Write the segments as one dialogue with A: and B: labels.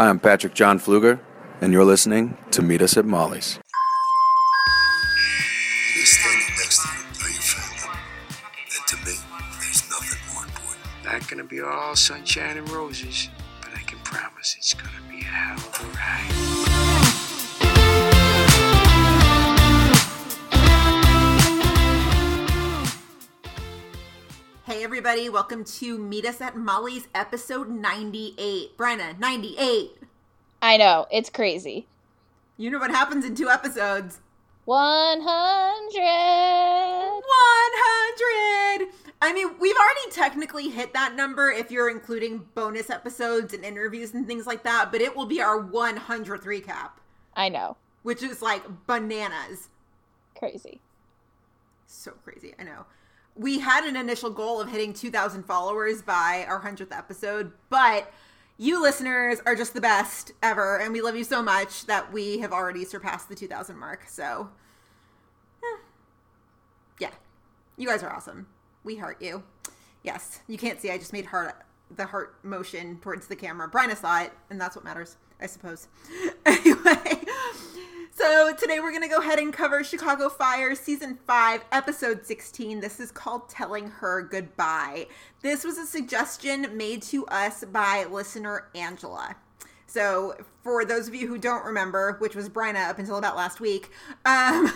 A: Hi, I'm Patrick John Flueger, and you're listening to Meet Us at Molly's.
B: He's standing next to you. Are you family? And to me, there's nothing more important.
C: Not gonna be all sunshine and roses, but I can promise it's gonna be a hell of a ride.
D: Hey everybody, welcome to Meet Us at Molly's episode 98. Brenna, 98.
E: I know, it's crazy.
D: You know what happens in two episodes?
E: 100.
D: 100! I mean, we've already technically hit that number if you're including bonus episodes and interviews and things like that, but it will be our 100th recap,
E: I know.
D: which is like bananas.
E: Crazy.
D: So crazy, I know. We had an initial goal of hitting 2,000 followers by our 100th episode, but you listeners are just the best ever, and we love you so much that we have already surpassed the 2,000 mark. So, eh. yeah, you guys are awesome. We heart you. Yes, you can't see. I just made heart the heart motion towards the camera. Bryna saw it, and that's what matters, I suppose. anyway, so today we're going to go ahead and cover Chicago Fire Season 5, Episode 16. This is called Telling Her Goodbye. This was a suggestion made to us by listener Angela. So, for those of you who don't remember, which was Bryna up until about last week, um,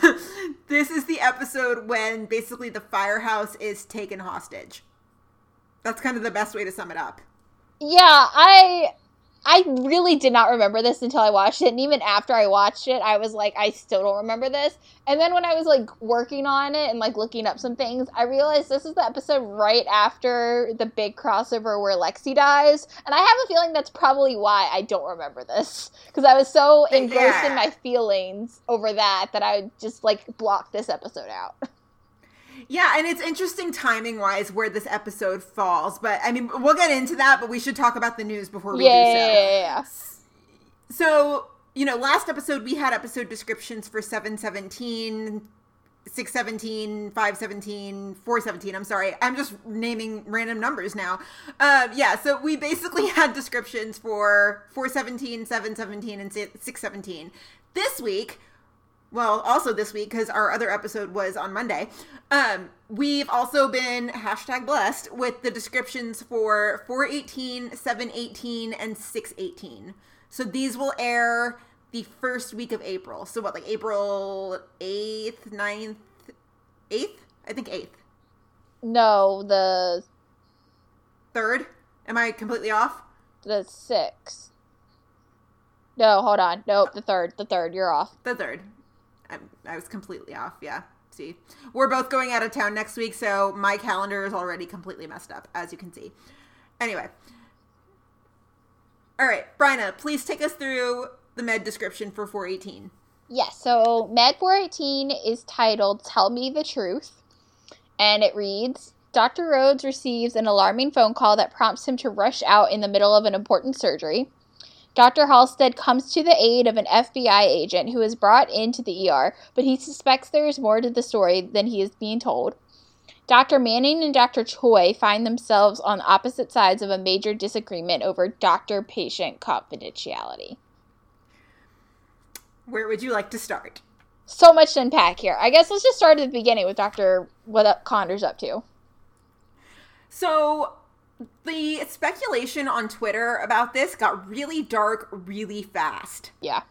D: this is the episode when basically the firehouse is taken hostage. That's kind of the best way to sum it up.
E: Yeah, I I really did not remember this until I watched it, and even after I watched it, I was like, I still don't remember this. And then when I was like working on it and like looking up some things, I realized this is the episode right after the big crossover where Lexi dies, and I have a feeling that's probably why I don't remember this because I was so engrossed in my feelings over that that I just like blocked this episode out.
D: Yeah, and it's interesting timing wise where this episode falls. But I mean, we'll get into that, but we should talk about the news before we
E: yeah,
D: do so.
E: yeah, yeah, yeah.
D: So, you know, last episode we had episode descriptions for 717, 617, 517, 417. I'm sorry. I'm just naming random numbers now. Uh, yeah, so we basically had descriptions for 417, 717, and 617. This week, well, also this week, because our other episode was on Monday, um, we've also been hashtag blessed with the descriptions for 418, 718, and 618. So these will air the first week of April. So what, like April 8th, 9th, 8th? I think 8th.
E: No, the
D: 3rd? Am I completely off?
E: the sixth. No, hold on. Nope, the third. The third. You're off.
D: The 3rd. I, was completely off, yeah. See, we're both going out of town next week, so my calendar is already completely messed up, as you can see. Anyway. All right, Bryna, please take us through the med description for 418.
E: Yes. So Med 418 is titled "Tell Me the Truth," and it reads. Dr. Rhodes receives an alarming phone call that prompts him to rush out in the middle of an important surgery. Dr. Halstead comes to the aid of an FBI agent who is brought into the ER, but he suspects there is more to the story than he is being told. Dr. Manning and Dr. Choi find themselves on opposite sides of a major disagreement over doctor patient confidentiality.
D: Where would you like to start?
E: So much to unpack here. I guess let's just start at the beginning with Dr. What up Connor's up to.
D: So, the speculation on Twitter about this got really dark really fast.
E: Yeah.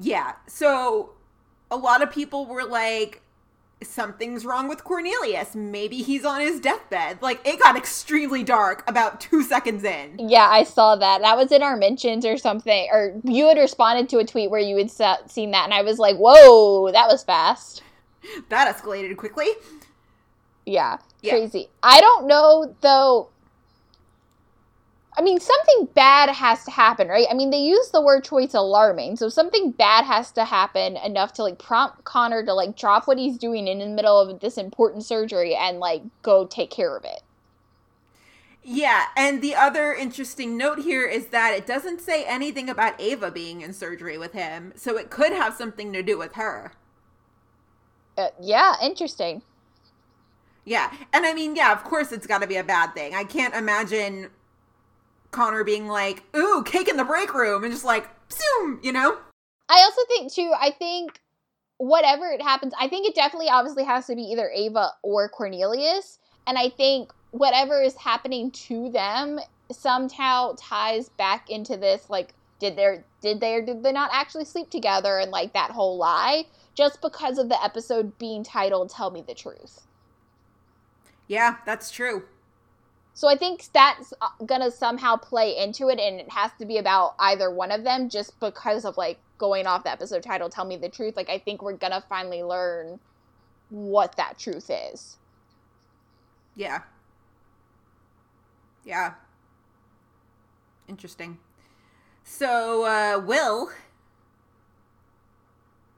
D: Yeah. So a lot of people were like, something's wrong with Cornelius. Maybe he's on his deathbed. Like, it got extremely dark about two seconds in.
E: Yeah, I saw that. That was in our mentions or something. Or you had responded to a tweet where you had seen that, and I was like, whoa, that was fast.
D: That escalated quickly.
E: Yeah,
D: Yeah.
E: crazy. I don't know, though. I mean, something bad has to happen, right? I mean, they use the word choice alarming, so something bad has to happen enough to like prompt Connor to like drop what he's doing in the middle of this important surgery and like go take care of it.
D: Yeah, and the other interesting note here is that it doesn't say anything about Ava being in surgery with him, so it could have something to do with her.
E: Uh, yeah, interesting.
D: Yeah, and I mean, yeah, of course it's got to be a bad thing. I can't imagine Connor being like, "Ooh, cake in the break room," and just like, zoom, you know?
E: I also think too. I think whatever it happens, I think it definitely obviously has to be either Ava or Cornelius, and I think whatever is happening to them somehow ties back into this like did they did they or did they not actually sleep together and like that whole lie just because of the episode being titled tell me the truth
D: Yeah, that's true.
E: so i think that's uh, gonna somehow play into it and it has to be about either one of them just because of like going off the episode title tell me the truth like i think we're gonna finally learn what that truth is
D: Yeah. Yeah. Interesting. So, uh, Will.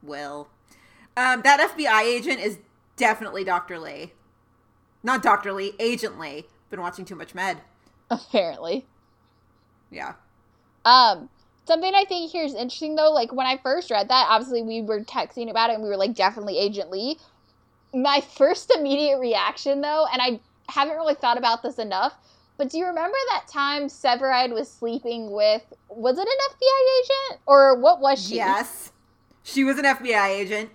D: Will. Um, that FBI agent is definitely Dr. Lee. Not Dr. Lee, Agent Lee. Been watching too much med.
E: apparently
D: Yeah.
E: Um, something I think here is interesting though, like when I first read that, obviously we were texting about it and we were like definitely Agent Lee. My first immediate reaction though, and I haven't really thought about this enough, but do you remember that time Severide was sleeping with was it an FBI agent? Or what was she?
D: Yes. She was an FBI agent.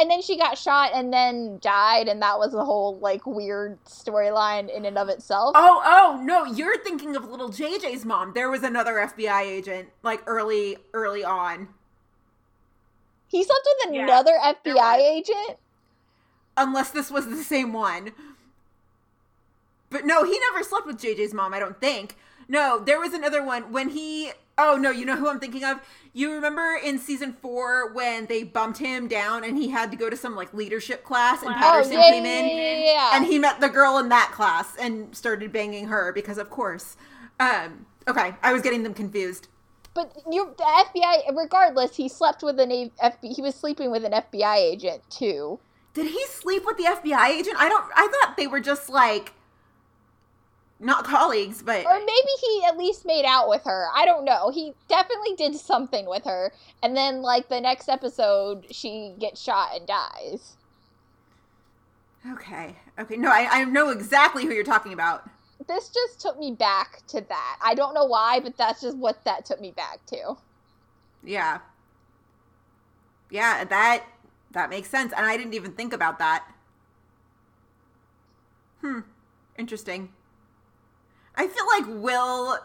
E: And then she got shot and then died, and that was a whole like weird storyline in and of itself.
D: Oh, oh, no, you're thinking of little JJ's mom. There was another FBI agent, like early, early on.
E: He slept with another
D: there
E: FBI agent?
D: unless this was the same one. But no, he never slept with JJ's mom, I don't think. No, there was another one when he Oh no, you know who I'm thinking of? You remember in season 4 when they bumped him down and he had to go to some like leadership class and Patterson
E: oh, yeah,
D: came in
E: yeah, yeah, yeah.
D: and he met the girl in that class and started banging her because of course. Um okay, I was getting them confused.
E: But you, the FBI, regardless, he slept with an FBI. He was sleeping with an FBI agent too.
D: Did he sleep with the FBI agent? I don't I thought they were just like not colleagues, but
E: Or maybe he at least made out with her. I don't know. He definitely did something with her. And then, like, the next episode, she gets shot and dies.
D: Okay. Okay. No, I, I know exactly who you're talking about.
E: This just took me back to that. I don't know why, but that's just what that took me back to.
D: Yeah. Yeah, that that makes sense. And I didn't even think about that. Hmm. Interesting. I feel like Will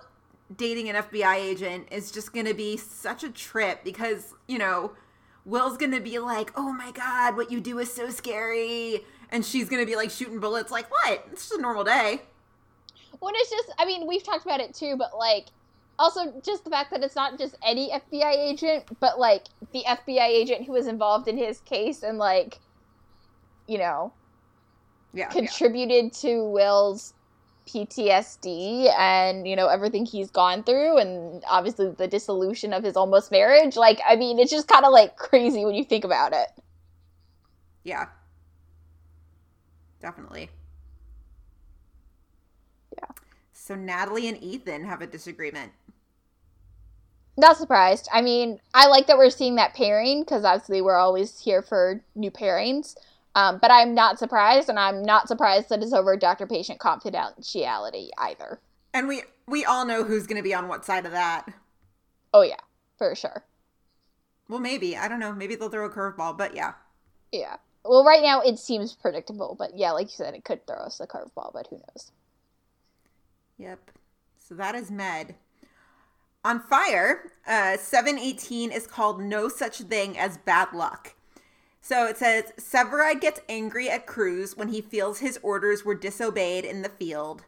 D: dating an FBI agent is just going to be such a trip because, you know, Will's going to be like, "Oh my god, what you do is so scary." And she's going to be like shooting bullets like, "What? It's just a normal day."
E: When it's just, I mean, we've talked about it too, but like, also just the fact that it's not just any FBI agent, but like the FBI agent who was involved in his case and like, you know,
D: Yeah.
E: contributed to Will's PTSD and you know everything he's gone through and obviously the dissolution of his almost marriage like I mean it's just kind of like crazy when you think about it.
D: Yeah. Definitely.
E: Yeah.
D: So Natalie and Ethan have a disagreement.
E: Not surprised. I mean, I like that we're seeing that pairing because obviously we're always here for new pairings. Um, but I'm not surprised, and I'm not surprised that it's over doctor-patient confidentiality either.
D: And we we all know who's going to be on what side of that.
E: Oh yeah, for sure.
D: Well, maybe. I don't know. Maybe they'll throw a curveball, but yeah.
E: Yeah. Well, right now it seems predictable, but yeah, like you said, it could throw us a curveball, but who knows?
D: Yep. So that is Med. On Fire, uh, 718 is called No Such Thing as Bad Luck. So it says Severide gets angry at Cruz when he feels his orders were disobeyed in the field.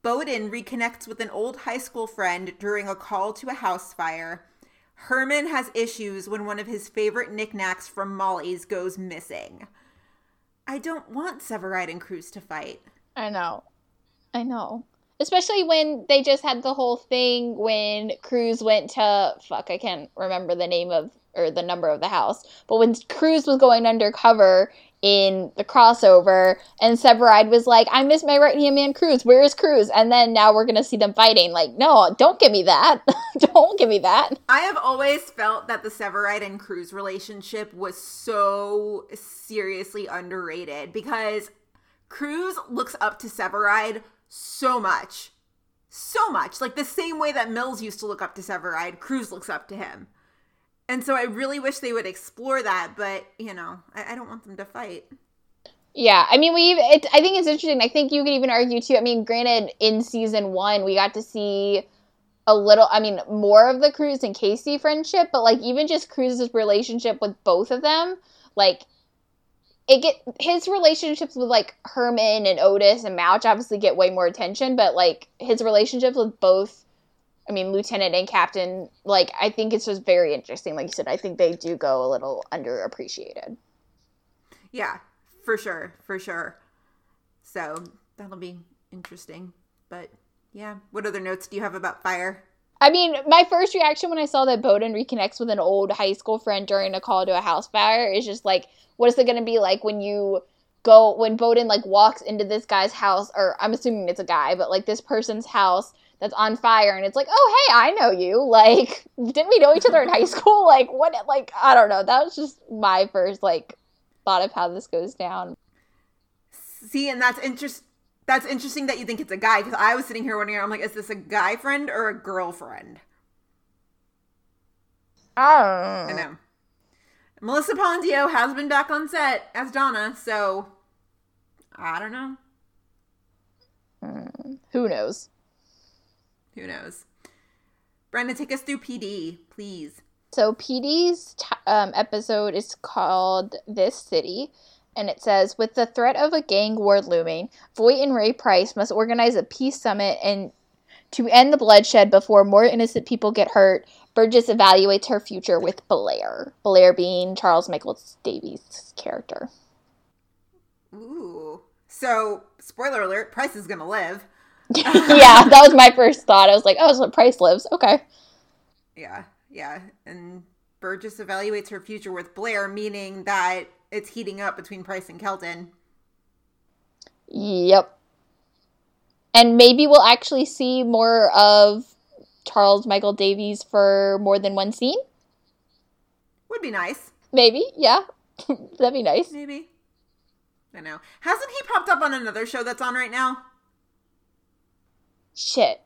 D: Bowden reconnects with an old high school friend during a call to a house fire. Herman has issues when one of his favorite knickknacks from Molly's goes missing. I don't want Severide and Cruz to fight.
E: I know. I know. Especially when they just had the whole thing when Cruz went to fuck, I can't remember the name of or the number of the house. But when Cruz was going undercover in the crossover and Severide was like, I miss my right hand man Cruz. Where is Cruz? And then now we're gonna see them fighting. Like, no, don't give me that. don't give me that.
D: I have always felt that the Severide and Cruz relationship was so seriously underrated because Cruz looks up to Severide so much. so much. Like the same way that Mills used to look up to Severide, Cruz looks up to him. And so I really wish they would explore that, but you know, I, I don't want them to fight.
E: Yeah, I mean, we. I think it's interesting. I think you could even argue too. I mean, granted, in season one, we got to see a little. I mean, more of the Cruz and Casey friendship, but like even just Cruz's relationship with both of them, like it get his relationships with like Herman and Otis and Mouch obviously get way more attention, but like his relationships with both. I mean, lieutenant and captain, like, I think it's just very interesting. Like you said, I think they do go a little underappreciated.
D: Yeah, for sure, for sure. So that'll be interesting. But yeah, what other notes do you have about fire?
E: I mean, my first reaction when I saw that Bowden reconnects with an old high school friend during a call to a house fire is just like, what is it going to be like when you go when Bowden like walks into this guy's house, or I'm assuming it's a guy, but like this person's house that's on fire, and it's like, oh hey, I know you. Like, didn't we know each other in high school? Like, what? Like, I don't know. That was just my first like thought of how this goes down.
D: See, and that's interest. That's interesting that you think it's a guy because I was sitting here wondering. I'm like, is this a guy friend or a girlfriend?
E: Oh,
D: I know. Melissa Ponzio has been back on set as Donna, so I don't know.
E: Who knows?
D: Who knows? Brenda, take us through PD, please.
E: So PD's t- um, episode is called "This City," and it says, "With the threat of a gang war looming, Voight and Ray Price must organize a peace summit and to end the bloodshed before more innocent people get hurt. Burgess evaluates her future with Blair. Blair being Charles Michael Davis' character.
D: Ooh. So, spoiler alert, Price is gonna live.
E: yeah, that was my first thought. I was like, oh, so Price lives. Okay.
D: Yeah, yeah. And Burgess evaluates her future with Blair, meaning that it's heating up between Price and Kelton.
E: Yep. And maybe we'll actually see more of Charles Michael Davis for more than one scene.
D: Would be nice.
E: Maybe, yeah. That'd be nice.
D: Maybe. I know. Hasn't he popped up on another show that's on right now?
E: Shit.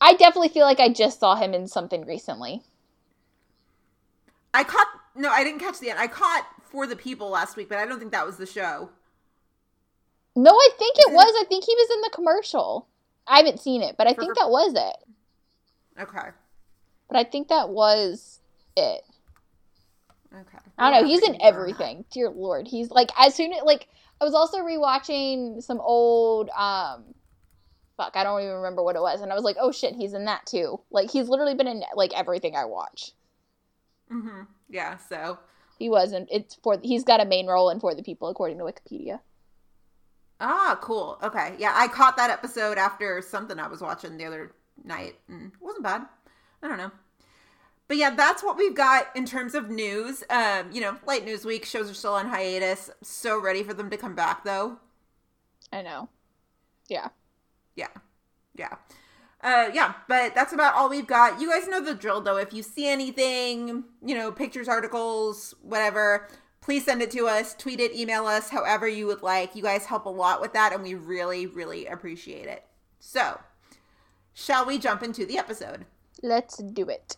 E: I definitely feel like I just saw him in something recently.
D: I caught no, I didn't catch the end. I caught For the People last week, but I don't think that was the show.
E: No, I think it was. I think he was in the commercial. I haven't seen it, but I think that was it.
D: Okay.
E: But I think that was it.
D: Okay.
E: I don't know. He's in
D: We'll have to
E: everything. Dear Lord, he's like as soon as like I was also rewatching some old um, fuck, I don't even remember what it was, and I was like, oh shit, he's in that too. Like he's literally been in like everything I watch.
D: Mm-hmm. Yeah. So.
E: He wasn't. It's for he's got a main role in For the People according to Wikipedia.
D: Ah, cool. Okay. Yeah, I caught that episode after something I was watching the other night. And it wasn't bad. I don't know. But yeah, that's what we've got in terms of news. Um, you know, light news week shows are still on hiatus. So ready for them to come back though.
E: I know. Yeah.
D: Yeah. Yeah. Uh, yeah, but that's about all we've got. You guys know the drill though. If you see anything, you know, pictures, articles, whatever, please send it to us, tweet it, email us, however you would like. You guys help a lot with that and we really, really appreciate it. So, shall we jump into the episode?
E: Let's do it.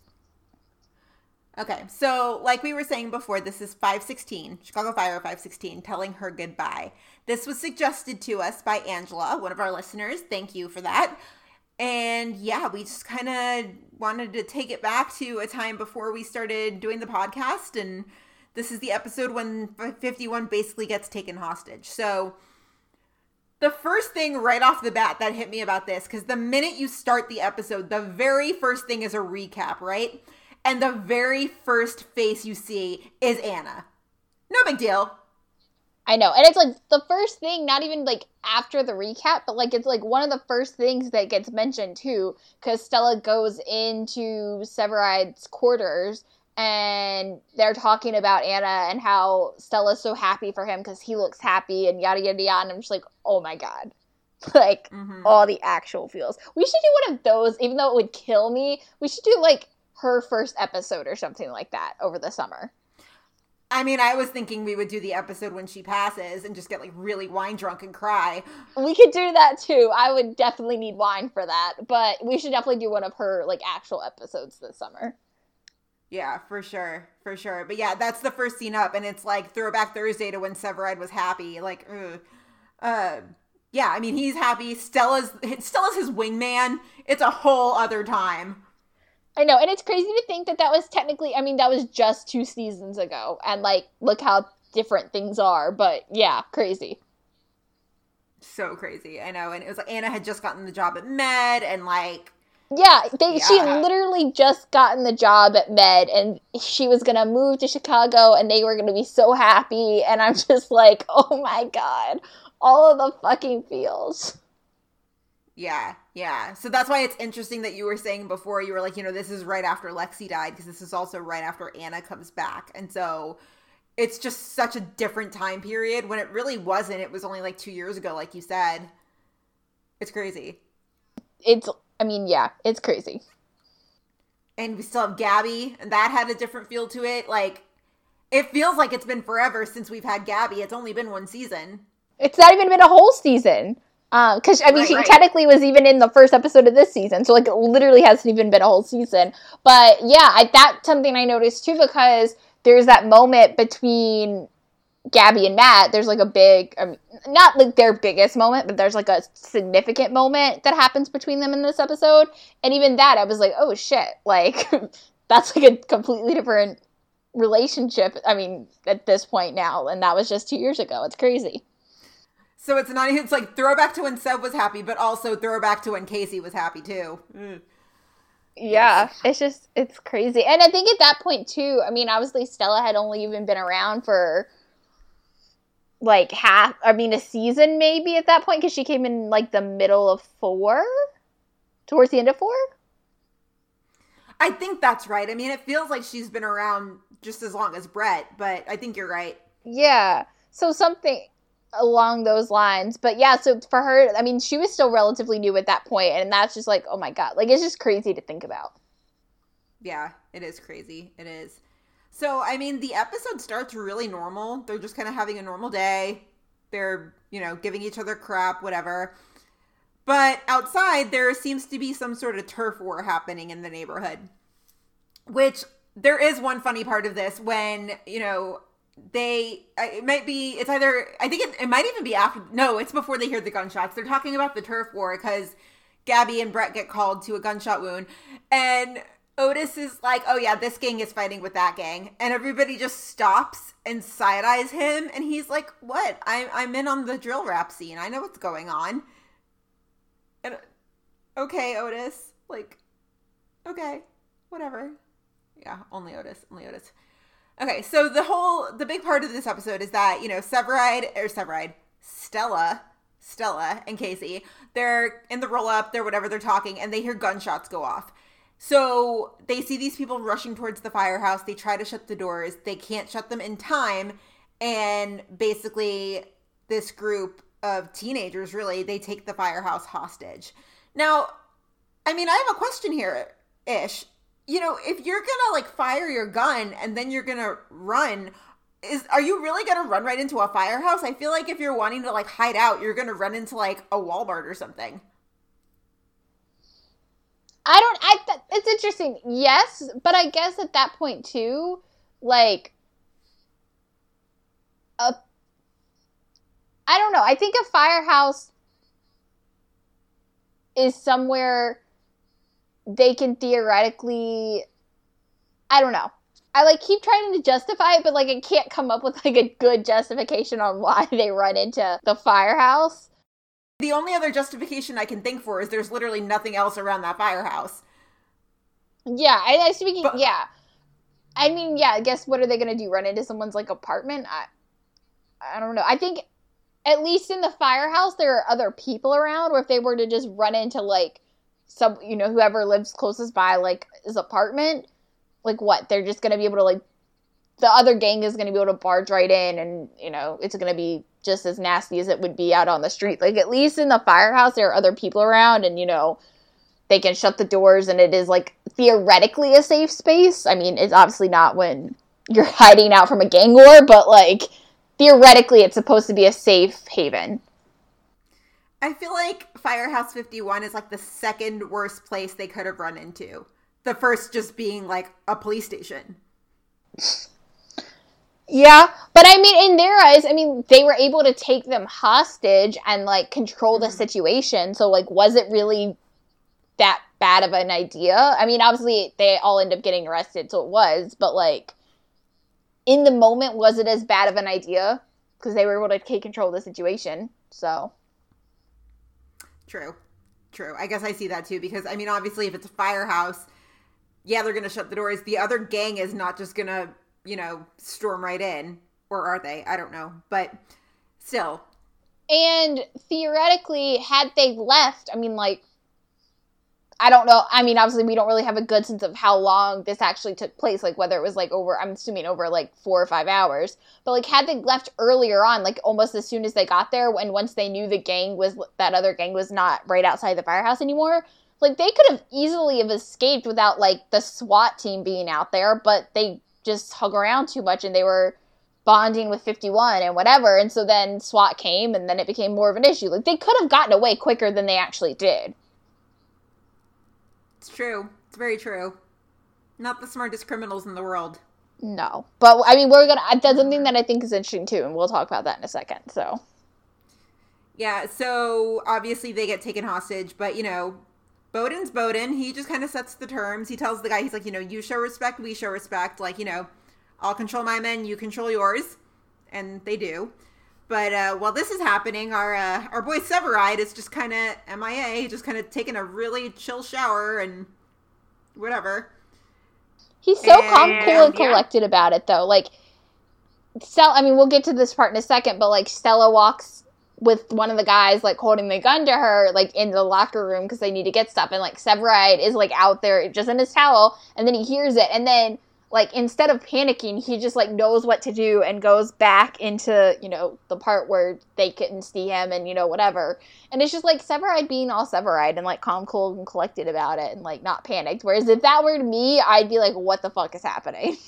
D: Okay, so like we were saying before, this is 516, Chicago Fire 516, telling her goodbye. This was suggested to us by Angela, one of our listeners. Thank you for that. And yeah, we just kind of wanted to take it back to a time before we started doing the podcast. And this is the episode when 51 basically gets taken hostage. So the first thing right off the bat that hit me about this, because the minute you start the episode, the very first thing is a recap, right? And the very first face you see is Anna. No big deal.
E: I know. And it's like the first thing, not even like after the recap, but like it's like one of the first things that gets mentioned too, because Stella goes into Severide's quarters and they're talking about Anna and how Stella's so happy for him because he looks happy and yada yada yada. And I'm just like, oh my god. Like
D: Mhm.
E: all the actual feels. We should do one of those, even though it would kill me. We should do like her first episode or something like that over the summer.
D: I mean, I was thinking we would do the episode when she passes and just get like really wine drunk and cry.
E: We could do that too. I would definitely need wine for that, but we should definitely do one of her like actual episodes this summer.
D: Yeah, for sure, for sure. But yeah, that's the first scene up, and it's like Throwback Thursday to when Severide was happy. Like, ugh. uh, yeah. I mean, he's happy. Stella's Stella's his wingman. It's a whole other time.
E: I know, and it's crazy to think that that was technically. I mean, that was just two seasons ago, and like, look how different things are. But yeah, crazy.
D: So crazy, I know. And it was like Anna had just gotten the job at Med, and like
E: Yeah, they she
D: Yeah.
E: literally just gotten the job at Med and she was gonna move to Chicago and they were gonna be so happy and I'm just like, oh my god, all of the fucking feels.
D: Yeah, yeah. So that's why it's interesting that you were saying before you were like, you know, this is right after Lexi died because this is also right after Anna comes back. And so it's just such a different time period when it really wasn't. It was only like 2 years ago like you said. It's crazy.
E: It's I mean, yeah, it's crazy.
D: And we still have Gabby and that had a different feel to it. Like it feels like it's been forever since we've had Gabby. It's only been one season.
E: It's not even been a whole season. Because I mean,
D: Right,
E: she
D: right.
E: technically was even in the first episode of this season, so like it literally hasn't even been a whole season. But yeah, I, that's something I noticed too because there's that moment between Gabby and Matt. There's like a big, um, not like their biggest moment, but there's like a significant moment that happens between them in this episode. And even that, I was like, oh shit, like that's like a completely different relationship. I mean, at this point now, and that was just two years ago. It's crazy.
D: So it's not it's like throwback to when Seb was happy, but also throwback to when Casey was happy too. Mm.
E: Yeah, it's just it's crazy. And I think at that point too, I mean, obviously Stella had only even been around for like half I mean a season maybe at that point cuz she came in like the middle of 4 towards the end of 4.
D: I think that's right. I mean, it feels like she's been around just as long as Brett, but I think you're right.
E: Yeah. So something along those lines. But yeah, so for her, I mean, she was still relatively new at that point and that's just like, oh my god. Like it's just crazy to think about.
D: Yeah, it is crazy. It is. So, I mean, the episode starts really normal. They're just kind of having a normal day. They're, you know, giving each other crap, whatever. But outside, there seems to be some sort of turf war happening in the neighborhood. Which there is one funny part of this when, you know, they, it might be, it's either, I think it, it might even be after, no, it's before they hear the gunshots. They're talking about the turf war because Gabby and Brett get called to a gunshot wound. And Otis is like, oh yeah, this gang is fighting with that gang. And everybody just stops and side eyes him. And he's like, what? I'm, I'm in on the drill rap scene. I know what's going on. And okay, Otis. Like, okay, whatever. Yeah, only Otis. Only Otis. Okay, so the whole, the big part of this episode is that, you know, Severide, or Severide, Stella, Stella and Casey, they're in the roll up, they're whatever, they're talking, and they hear gunshots go off. So they see these people rushing towards the firehouse. They try to shut the doors. They can't shut them in time. And basically, this group of teenagers really, they take the firehouse hostage. Now, I mean, I have a question here, Ish. You know, if you're gonna like fire your gun and then you're gonna run, is are you really gonna run right into a firehouse? I feel like if you're wanting to like hide out, you're gonna run into like a Walmart or something.
E: I don't. I. Th- it's interesting. Yes, but I guess at that point too, like, a. I don't know. I think a firehouse is somewhere they can theoretically. I don't know. I like keep trying to justify it, but like I can't come up with like a good justification on why they run into the firehouse.
D: The only other justification I can think for is there's literally nothing else around that firehouse.
E: Yeah, I, I speaking.
D: But-
E: yeah, I mean, yeah. I guess what are they gonna do? Run into someone's like apartment? I, I don't know. I think at least in the firehouse there are other people around. Or if they were to just run into like some, you know, whoever lives closest by like his apartment, like what? They're just gonna be able to like the other gang is gonna be able to barge right in, and you know, it's gonna be just as nasty as it would be out on the street. Like at least in the firehouse there are other people around, and you know they can shut the doors and it is like theoretically a safe space. I mean, it's obviously not when you're hiding out from a gang war, but like theoretically it's supposed to be a safe haven.
D: I feel like Firehouse 51 is like the second worst place they could have run into. The first just being like a police station.
E: Yeah, but I mean, in their eyes, I mean, they were able to take them hostage and like control the mm-hmm. situation. So, like, was it really that bad of an idea? I mean, obviously, they all end up getting arrested, so it was. But like, in the moment, was it as bad of an idea? Because they were able to take control of the situation. So,
D: True. True. I guess I see that too because I mean obviously if it's a firehouse, yeah, they're going to shut the doors. The other gang is not just going to, you know, storm right in or are they? I don't know. But still.
E: and theoretically, had they left, I mean, like, I don't know. I mean, obviously, we don't really have a good sense of how long this actually took place, like whether it was like over, I'm assuming over like four or five hours. But like, had they left earlier on, like almost as soon as they got there, and once they knew the gang was, that other gang was not right outside the firehouse anymore, like they could have easily have escaped without like the SWAT team being out there, but they just hung around too much and they were bonding with 51 and whatever. And so then SWAT came and then it became more of an issue. Like they could have gotten away quicker than they actually did.
D: It's true. It's very true. Not the smartest criminals in the world.
E: No. But I mean, we're going to, that's something that I think is interesting too. And we'll talk about that in a second. So,
D: Yeah, so obviously they get taken hostage, but you know, Bowden's Bowden. He just kind of sets the terms. He tells the guy, he's like, you know, you show respect, we show respect. Like, you know, I'll control my men, you control yours. And they do. But uh, while this is happening, our uh, our boy Severide is just kind of MIA, just kind of taking a really chill shower and whatever.
E: he's so calm, cool, and
D: yeah.
E: collected about it though. Like, Stella, I mean, we'll get to this part in a second, but like Stella walks with one of the guys like holding the gun to her like in the locker room because they need to get stuff and like Severide is like out there just in his towel and then he hears it and then like instead of panicking he just like knows what to do and goes back into you know the part where they couldn't see him and you know whatever and it's just like Severide being all Severide and like calm cool and collected about it and like not panicked whereas if that were me I'd be like what the fuck is happening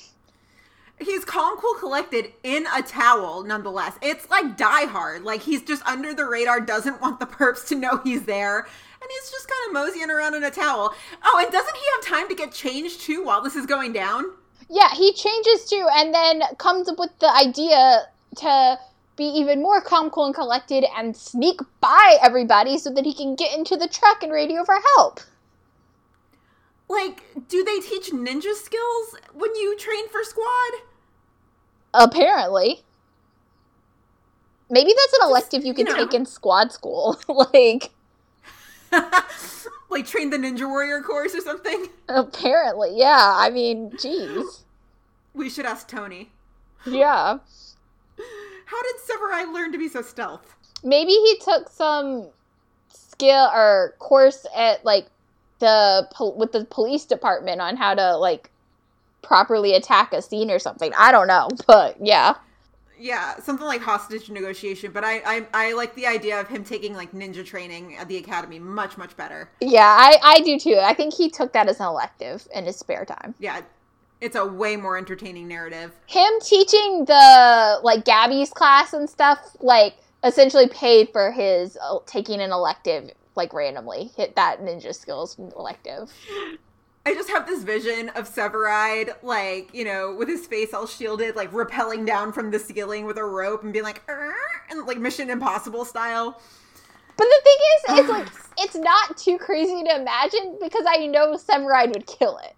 D: He's calm, cool, collected in a towel, nonetheless. It's like Die Hard. Like he's just under the radar, doesn't want the perps to know he's there, and he's just kind of moseying around in a towel. Oh, and doesn't he have time to get changed too while this is going down?
E: Yeah, he changes too, and then comes up with the idea to be even more calm, cool, and collected and sneak by everybody so that he can get into the truck and radio for help.
D: Like, do they teach ninja skills when you train for squad?
E: Apparently. Maybe that's an elective you can
D: you know.
E: take in squad school. like,
D: like train the ninja warrior course or something?
E: apparently, yeah. I mean, jeez.
D: We should ask Tony.
E: Yeah.
D: How did Severide learn to be so stealth?
E: Maybe he took some skill or course at like the pol- with the police department on how to like properly attack a scene or something. I don't know, but yeah.
D: Yeah, something like hostage negotiation. But I, I, I like the idea of him taking like ninja training at the academy much, much better.
E: Yeah, I I do too. I think he took that as an elective in his spare time.
D: Yeah, it's a way more entertaining narrative.
E: Him teaching the like Gabby's class and stuff like essentially paid for his uh, taking an elective like randomly hit that ninja skills elective.
D: I just have this vision of Severide, like, you know, with his face all shielded, like rappelling down from the ceiling with a rope and being like, and like Mission Impossible style.
E: But the thing is, it's like it's not too crazy to imagine because I know Severide would kill it.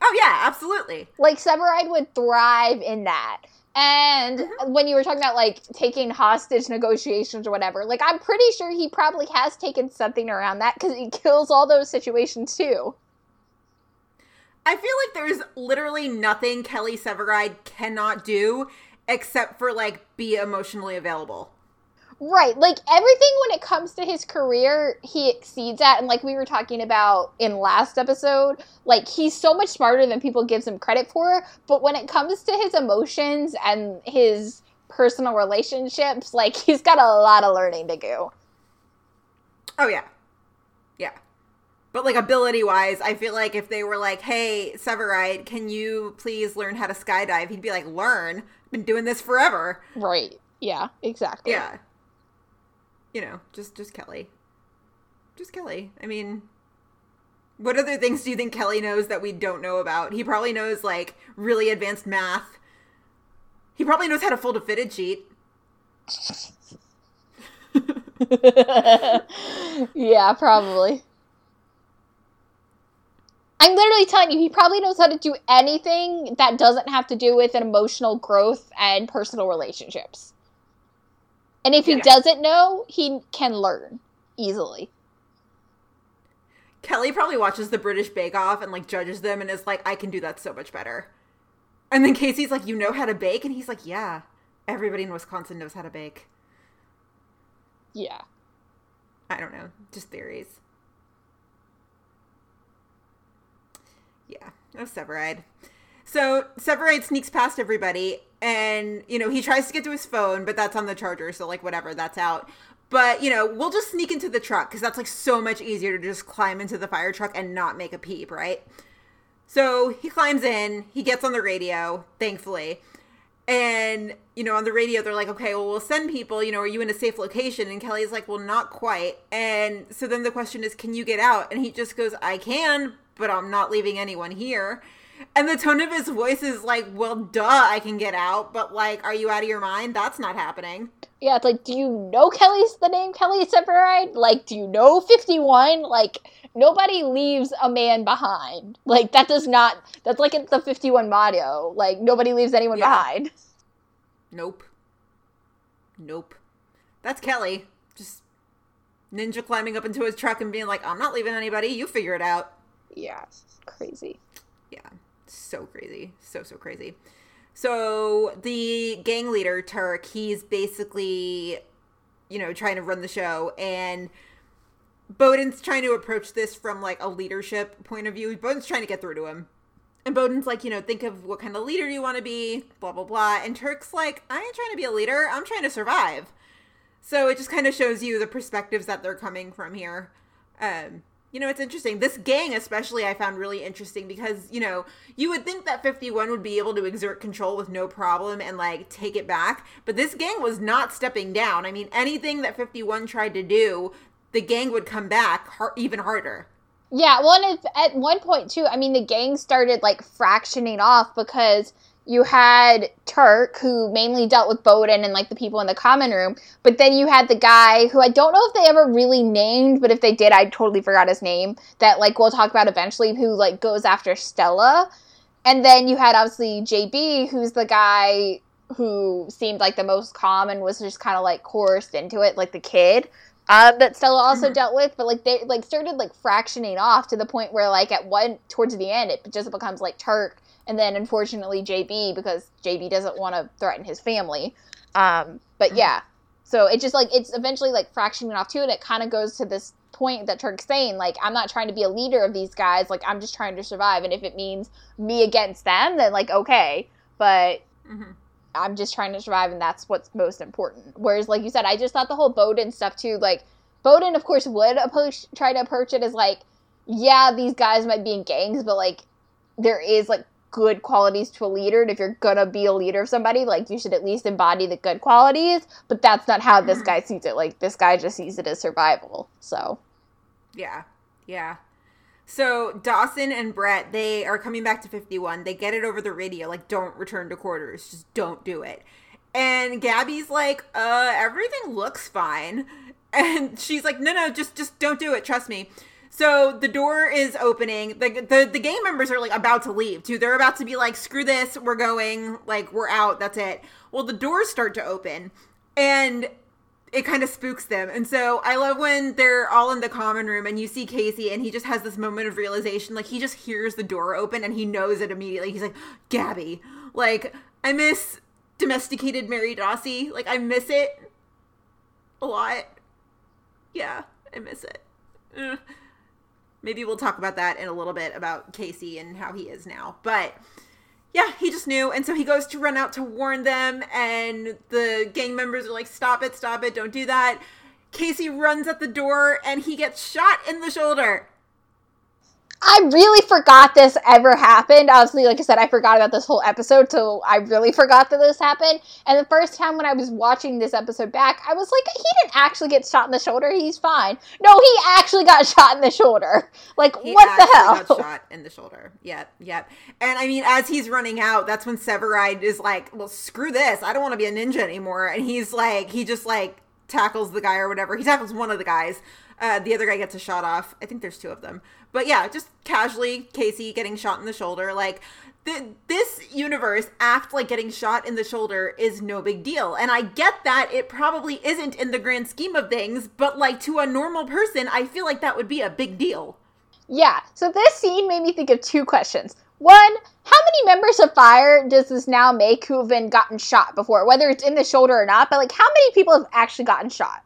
D: Oh, yeah, absolutely.
E: Like Severide would thrive in that. And mm-hmm. when you were talking about like taking hostage negotiations or whatever, like I'm pretty sure he probably has taken something around that because he kills all those situations too.
D: I feel like there's literally nothing Kelly Severide cannot do except for like be emotionally available.
E: Right. Like everything when it comes to his career, he exceeds at. And like we were talking about in last episode, like he's so much smarter than people gives him credit for. But when it comes to his emotions and his personal relationships, like he's got a lot of learning to do.
D: Oh, yeah. Yeah. But like ability wise, I feel like if they were like, "Hey, Severide, can you please learn how to skydive?" He'd be like, "Learn? I've been doing this forever."
E: Right. Yeah, exactly.
D: Yeah. You know, just just Kelly. Just Kelly. I mean, what other things do you think Kelly knows that we don't know about? He probably knows like really advanced math. He probably knows how to fold a fitted sheet.
E: yeah, probably. I'm literally telling you, he probably knows how to do anything that doesn't have to do with an emotional growth and personal relationships. And if he
D: Yeah.
E: doesn't know, he can learn easily.
D: Kelly probably watches the British Bake Off and like judges them and is like, I can do that so much better. And then Casey's like, You know how to bake? And he's like, Yeah, everybody in Wisconsin knows how to bake.
E: Yeah.
D: I don't know, just theories. Yeah, no Severide. So Severide sneaks past everybody, and you know he tries to get to his phone, but that's on the charger, so like whatever, that's out. But you know we'll just sneak into the truck because that's like so much easier to just climb into the fire truck and not make a peep, right? So he climbs in, he gets on the radio, thankfully. And, you know, on the radio, they're like, okay, well, we'll send people, you know, are you in a safe location? And Kelly's like, well, not quite. And so then the question is, can you get out? And he just goes, I can, but I'm not leaving anyone here. And the tone of his voice is like, well, duh, I can get out, but like, are you out of your mind? That's not happening.
E: Yeah, it's like, do you know Kelly's the name Kelly Severide? Like, do you know 51? Like, nobody leaves a man behind. Like, that does not, that's like the 51 motto. Like, nobody leaves anyone
D: Yeah.
E: behind.
D: Nope. Nope. That's Kelly. Just ninja climbing up into his truck and being like, I'm not leaving anybody. You figure it out.
E: Yeah, crazy.
D: Yeah, so crazy. So, so crazy. So, the gang leader, Turk, he's basically, you know, trying to run the show. And Bowden's trying to approach this from like a leadership point of view. Bowden's trying to get through to him. And Bowden's like, you know, think of what kind of leader you want to be, blah, blah, blah. And Turk's like, I ain't trying to be a leader. I'm trying to survive. So it just kind of shows you the perspectives that they're coming from here. Um, you know, it's interesting. This gang, especially, I found really interesting because, you know, you would think that 51 would be able to exert control with no problem and, like, take it back. But this gang was not stepping down. I mean, anything that 51 tried to do, the gang would come back har- even harder.
E: Yeah, well, and if, at one point too, I mean, the gang started like fractioning off because you had Turk, who mainly dealt with Bowden and like the people in the common room, but then you had the guy who I don't know if they ever really named, but if they did, I totally forgot his name. That like we'll talk about eventually, who like goes after Stella, and then you had obviously JB, who's the guy who seemed like the most calm and was just kind of like coerced into it, like the kid um, that Stella also dealt with, but like they like started like fractioning off to the point where like at one towards the end it just becomes like Turk and then unfortunately JB because JB doesn't want to threaten his family. Um, but yeah, so it just like it's eventually like fractioning off too, and it kind of goes to this point that Turk's saying like I'm not trying to be a leader of these guys, like I'm just trying to survive, and if it means me against them, then like okay, but
D: Mhm.
E: I'm just trying to survive, and that's what's most important. Whereas, like you said, I just thought the whole Bowden stuff too. Like Bowden, of course, would approach try to approach it as like, yeah, these guys might be in gangs, but like there is like good qualities to a leader, and if you're gonna be a leader of somebody, like you should at least embody the good qualities. But that's not how this guy sees it. Like this guy just sees it as survival. So
D: Yeah, yeah. So Dawson and Brett, they are coming back to 51. They get it over the radio, like, don't return to quarters. Just don't do it. And Gabby's like, uh, everything looks fine. And she's like, no, no, just just don't do it. Trust me. So the door is opening. The, the the gang members are like about to leave too. They're about to be like, screw this, we're going, like, we're out, that's it. Well, the doors start to open. And it kind of spooks them. And so I love when they're all in the common room and you see Casey and he just has this moment of realization. Like he just hears the door open and he knows it immediately. He's like, Gabby. Like, I miss domesticated Mary Dawsey. Like, I miss it a lot. Yeah, I miss it. Eh. Maybe we'll talk about that in a little bit about Casey and how he is now. But yeah, he just knew. And so he goes to run out to warn them, and the gang members are like, stop it, stop it, don't do that. Casey runs at the door and he gets shot in the shoulder.
E: I really forgot this ever happened. Obviously, like I said, I forgot about this whole episode, so I really forgot that this happened. And the first time when I was watching this episode back, I was like, he didn't actually get shot in the shoulder. He's fine. No, he actually got shot in the shoulder. Like,
D: He
E: what the hell?
D: Got shot in the shoulder. Yep, yep. And I mean, as he's running out, that's when Severide is like, "Well, screw this. I don't want to be a ninja anymore." And he's like, he just like tackles the guy or whatever. He tackles one of the guys. Uh, the other guy gets a shot off. I think there's two of them. But yeah, just casually, Casey getting shot in the shoulder. Like th- this universe, act like getting shot in the shoulder, is no big deal. And I get that it probably isn't in the grand scheme of things. But like to a normal person, I feel like that would be a big deal.
E: Yeah, so this scene made me think of two questions. One, how many members of Fire does this now make who have been gotten shot before, whether it's in the shoulder or not? But like, how many people have actually gotten shot?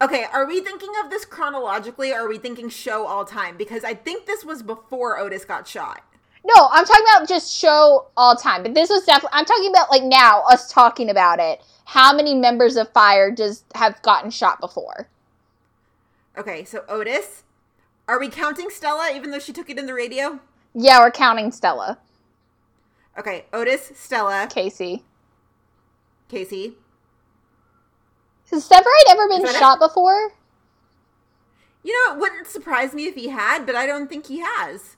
D: Okay, are we thinking of this chronologically or are we thinking show all time? Because I think this was before Otis got shot.
E: No, I'm talking about just show all time. But this was definitely. I'm talking about like now us talking about it. How many members of Fire does have gotten shot before?
D: Okay, so Otis. Are we counting Stella even though she took it in the radio?
E: Yeah, we're counting Stella,
D: Okay, Otis, Stella,
E: Casey.
D: Casey.
E: Has Severide ever been
D: Is that it?
E: shot before?
D: You know, it wouldn't surprise me if he had, but I don't think he has.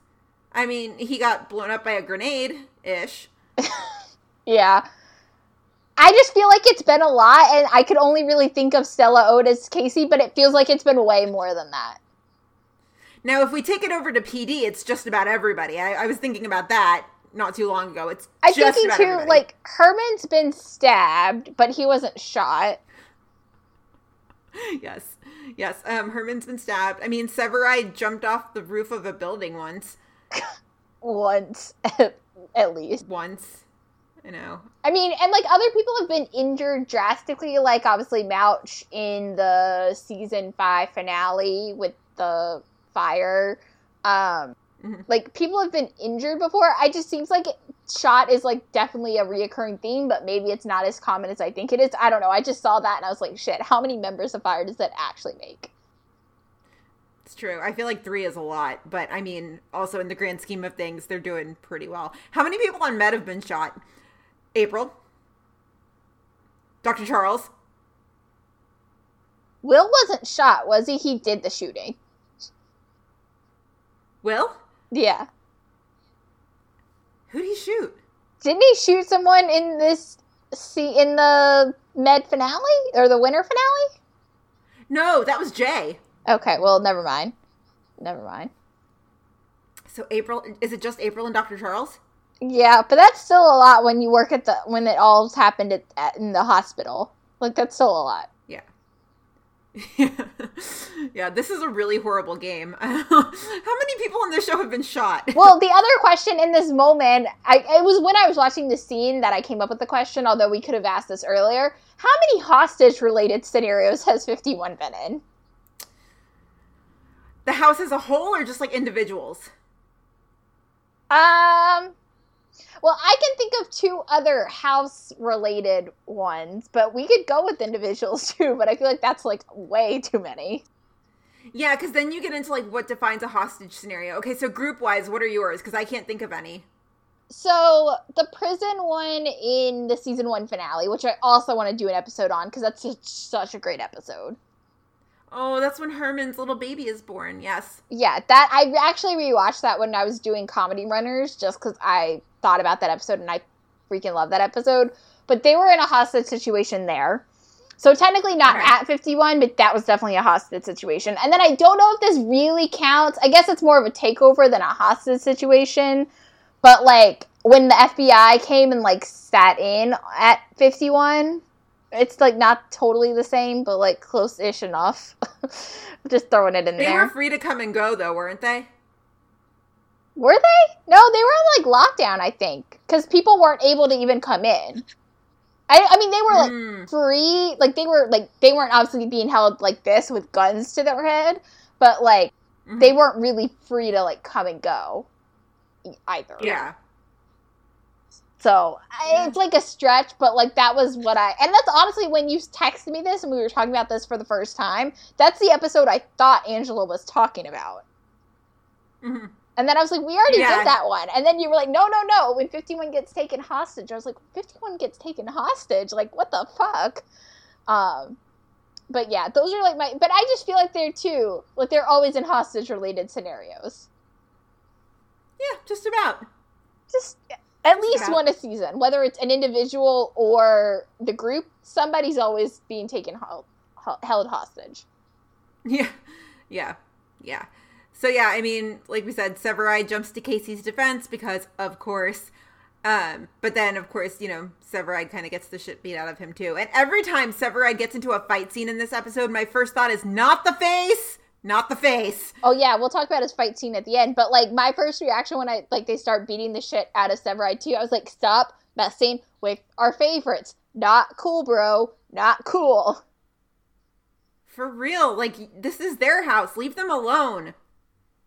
D: I mean, he got blown up by a grenade ish.
E: Yeah. I just feel like it's been a lot, and I could only really think of Stella Otis Casey, but it feels like it's been way more than that.
D: Now, if we take it over to PD, it's just about everybody. I, I was thinking about that not too long ago. It's
E: I'm
D: just
E: thinking
D: about
E: too,
D: everybody.
E: like Herman's been stabbed, but he wasn't shot.
D: yes, yes. Um, Herman's been stabbed. I mean, Severide jumped off the roof of a building once.
E: once at least.
D: Once, I know.
E: I mean, and like other people have been injured drastically, like obviously Mouch in the season five finale with the fire. Um,
D: Mhm.
E: like people have been injured before. I just seems like shot is like definitely a reoccurring theme, but maybe it's not as common as I think it is. I don't know. I just saw that and I was like, shit, how many members of fire does that actually make?
D: It's true. I feel like three is a lot, but I mean, also in the grand scheme of things, they're doing pretty well. How many people on Med have been shot? April, Dr. Charles,
E: Will wasn't shot, was he? He did the shooting.
D: Will.
E: Yeah.
D: Who did he shoot?
E: Didn't he shoot someone in this see in the med finale or the winter finale?
D: No, that was Jay.
E: Okay, well, never mind. Never mind.
D: So April, is it just April and Dr. Charles?
E: Yeah, but that's still a lot when you work at the when it all happened at, at in the hospital. Like that's still a lot.
D: Yeah. yeah, this is a really horrible game. How many people on this show have been shot?
E: Well, the other question in this moment, I it was when I was watching the scene that I came up with the question. Although we could have asked this earlier, how many hostage related scenarios has Fifty One been in?
D: the house as a whole or just like individuals?
E: Um, well, I can think of two other house related ones, but we could go with individuals too. But I feel like that's like way too many.
D: Yeah, because then you get into like what defines a hostage scenario. Okay, so group wise, what are yours? Because I can't think of any.
E: So the prison one in the season one finale, which I also want to do an episode on because that's just such a great episode.
D: Oh, that's when Herman's little baby is born. Yes.
E: Yeah, that I actually rewatched that when I was doing comedy runners just because I thought about that episode and I freaking love that episode. But they were in a hostage situation there. So technically not at 51, but that was definitely a hostage situation. And then I don't know if this really counts. I guess it's more of a takeover than a hostage situation. But like when the FBI came and like sat in at 51, it's like not totally the same, but like close-ish enough. Just throwing it in
D: They
E: there.
D: They were free to come and go though, weren't they?
E: Were they? No, they were in like lockdown, I think, because people weren't able to even come in. I, I mean, they were like
D: Mm.
E: free, like they were like they weren't obviously being held like this with guns to their head, but like
D: Mhm.
E: they weren't really free to like come and go either.
D: Yeah.
E: So I, it's like a stretch, but like that was what I, and that's honestly when you texted me this and we were talking about this for the first time. That's the episode I thought Angela was talking about. And then I was like, we already
D: Yeah.
E: did that one. And then you were like, no, no, no. When 51 gets taken hostage, I was like, 51 gets taken hostage? Like, what the fuck? Um, but yeah, those are like my. But I just feel like they're too. Like, they're always in hostage related scenarios.
D: Yeah, just about.
E: Just at least
D: about.
E: one a season, whether it's an individual or the group, somebody's always being taken ho- held hostage.
D: Yeah, yeah, yeah. So yeah, I mean, like we said, Severide jumps to Casey's defense because, of course. Um, but then, of course, you know, Severide kind of gets the shit beat out of him too. And every time Severide gets into a fight scene in this episode, my first thought is not the face, not the face.
E: Oh yeah, we'll talk about his fight scene at the end. But like my first reaction when I like they start beating the shit out of Severide too, I was like, stop messing with our favorites. Not cool, bro. Not cool.
D: For real, like this is their house. Leave them alone.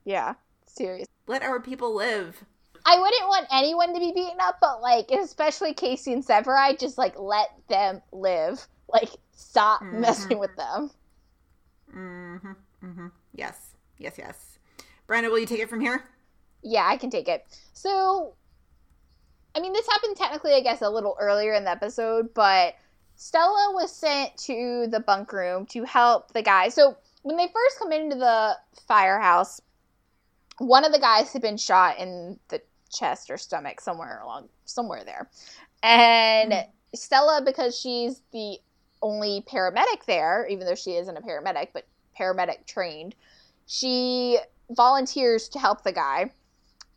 E: Yeah, serious.
D: Let our people live.
E: I wouldn't want anyone to be beaten up, but like especially Casey and Severide, just like let them live. Like stop messing with them.
D: Mm-hmm. Mm-hmm. Yes. Yes. Yes. Brenda, will you take it from here?
E: Yeah, I can take it. So, I mean, this happened technically, I guess, a little earlier in the episode, but Stella was sent to the bunk room to help the guy. So, when they first come into the firehouse, one of the guys had been shot in the chest or stomach, somewhere along, somewhere there. And Stella, because she's the only paramedic there, even though she isn't a paramedic, but paramedic trained, she volunteers to help the guy.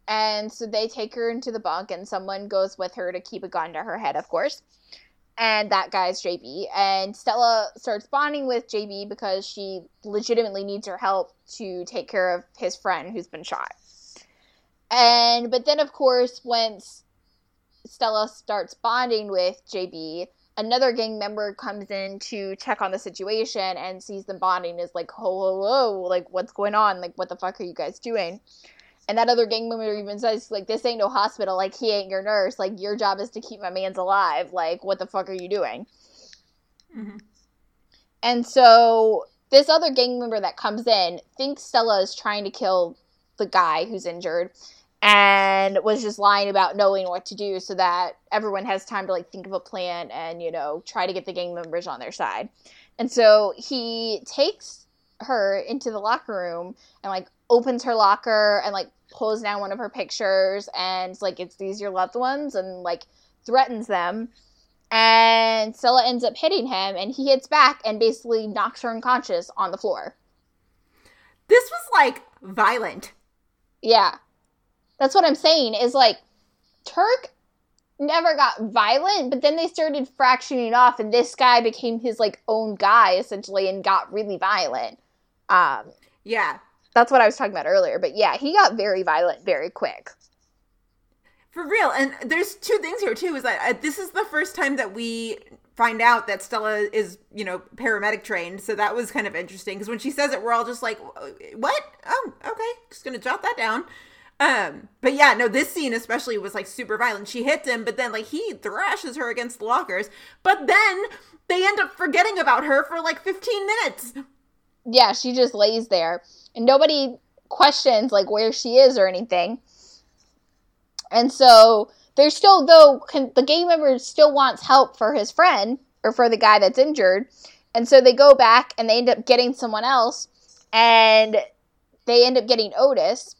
E: And so they take her into the bunk, and someone goes with her to keep a gun to her head, of course. And that guy's JB. And Stella starts bonding with JB because she legitimately needs her help to take care of his friend who's been shot. And, but then, of course, once Stella starts bonding with JB, another gang member comes in to check on the situation and sees them bonding is like, whoa, whoa, whoa, like, what's going on? Like, what the fuck are you guys doing? And that other gang member even says, like, this ain't no hospital. Like, he ain't your nurse. Like, your job is to keep my man's alive. Like, what the fuck are you doing?
D: Mhm.
E: And so this other gang member that comes in thinks Stella is trying to kill the guy who's injured and was just lying about knowing what to do so that everyone has time to like think of a plan and you know try to get the gang members on their side and so he takes her into the locker room and like opens her locker and like pulls down one of her pictures and like it's these your loved ones and like threatens them and Stella ends up hitting him and he hits back and basically knocks her unconscious on the floor
D: This was like violent.
E: Yeah. That's what I'm saying is like Turk never got violent, but then they started fractioning off and this guy became his like own guy essentially and got really violent. Um
D: Yeah.
E: that's what I was talking about earlier, but yeah, he got very violent very quick.
D: For real. And there's two things here too is that uh, this is the first time that we find out that Stella is, you know, paramedic trained. So that was kind of interesting because when she says it, we're all just like, what? Oh, okay. Just going to jot that down. Um, but yeah, no, this scene especially was like super violent. She hits him, but then like he thrashes her against the lockers. But then they end up forgetting about her for like 15 minutes.
E: Yeah, she just lays there and nobody questions like where she is or anything. And so there's still though con- the gang member still wants help for his friend or for the guy that's injured. And so they go back and they end up getting someone else and they end up getting Otis.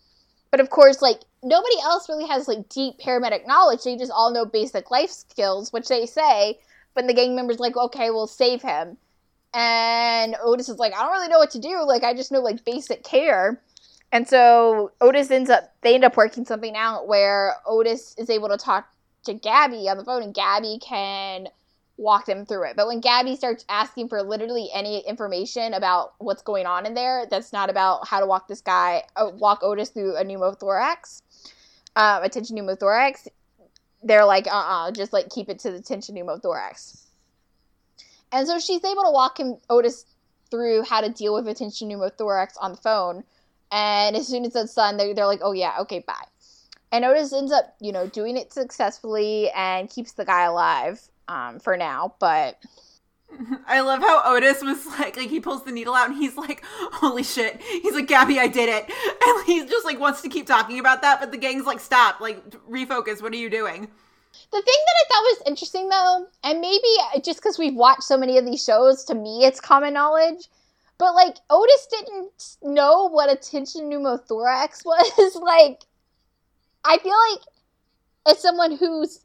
E: But of course, like nobody else really has like deep paramedic knowledge. They just all know basic life skills, which they say. But the gang member's like, okay, we'll save him. And Otis is like, I don't really know what to do. Like, I just know like basic care. And so Otis ends up, they end up working something out where Otis is able to talk to Gabby on the phone and Gabby can walk them through it. But when Gabby starts asking for literally any information about what's going on in there, that's not about how to walk this guy, uh, walk Otis through a pneumothorax, um, a tension pneumothorax, they're like, uh uh just like keep it to the attention pneumothorax. And so she's able to walk him, Otis, through how to deal with a tension pneumothorax on the phone. And as soon as that's done, they're, they're like, oh yeah, okay, bye. And Otis ends up, you know, doing it successfully and keeps the guy alive um, for now. But
D: I love how Otis was like, like he pulls the needle out and he's like, "Holy shit!" He's like, "Gabby, I did it," and he just like wants to keep talking about that, but the gang's like, "Stop! Like, refocus. What are you doing?"
E: The thing that I thought was interesting, though, and maybe just because we've watched so many of these shows, to me it's common knowledge, but like Otis didn't know what a tension pneumothorax was. like, I feel like as someone who's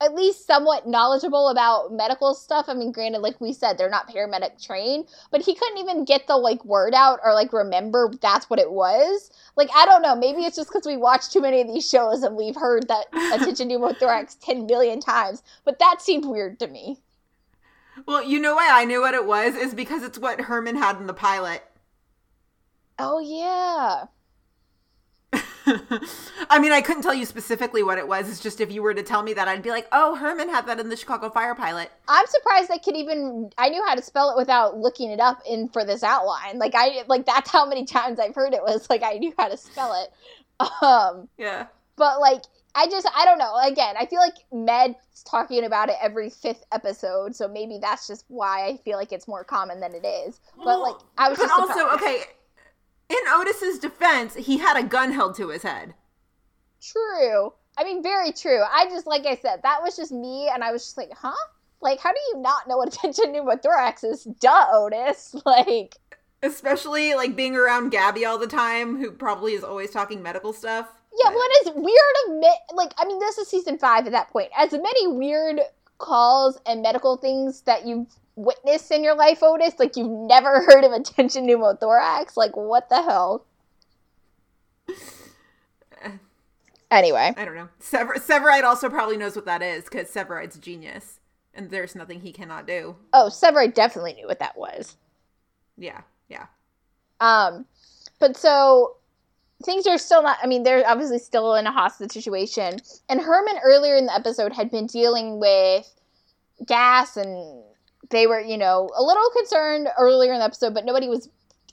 E: at least somewhat knowledgeable about medical stuff. I mean, granted, like we said, they're not paramedic trained, but he couldn't even get the like word out or like remember that's what it was. Like, I don't know. Maybe it's just because we watched too many of these shows and we've heard that attention pneumothorax 10 million times, but that seemed weird to me.
D: Well, you know why I knew what it was is because it's what Herman had in the pilot.
E: Oh, yeah.
D: I mean, I couldn't tell you specifically what it was. It's just if you were to tell me that, I'd be like, "Oh, Herman had that in the Chicago Fire pilot."
E: I'm surprised I could even. I knew how to spell it without looking it up in for this outline. Like I like that's how many times I've heard it was like I knew how to spell it. Um,
D: yeah.
E: But like I just I don't know. Again, I feel like Med's talking about it every fifth episode, so maybe that's just why I feel like it's more common than it is. But like I was
D: but
E: just
D: also
E: surprised.
D: okay. In Otis's defense, he had a gun held to his head.
E: True. I mean, very true. I just, like I said, that was just me, and I was just like, huh? Like, how do you not know what tension pneumothorax is? Duh, Otis. Like,
D: Especially like being around Gabby all the time, who probably is always talking medical stuff.
E: yeah, what is weird of me? Like, I mean, this is season five at that point. As many weird calls and medical things that you've witnessed in your life, Otis, like, you've never heard of a tension pneumothorax. Like, what the hell? Anyway.
D: I don't know. Sever- Severide also probably knows what that is because Severide's a genius, and there's nothing he cannot do.
E: Oh, Severide definitely knew what that was.
D: Yeah, yeah.
E: Um, but so things are still not. I mean, they're obviously still in a hostage situation. And Herman earlier in the episode had been dealing with gas, and they were, you know, a little concerned earlier in the episode, but nobody was.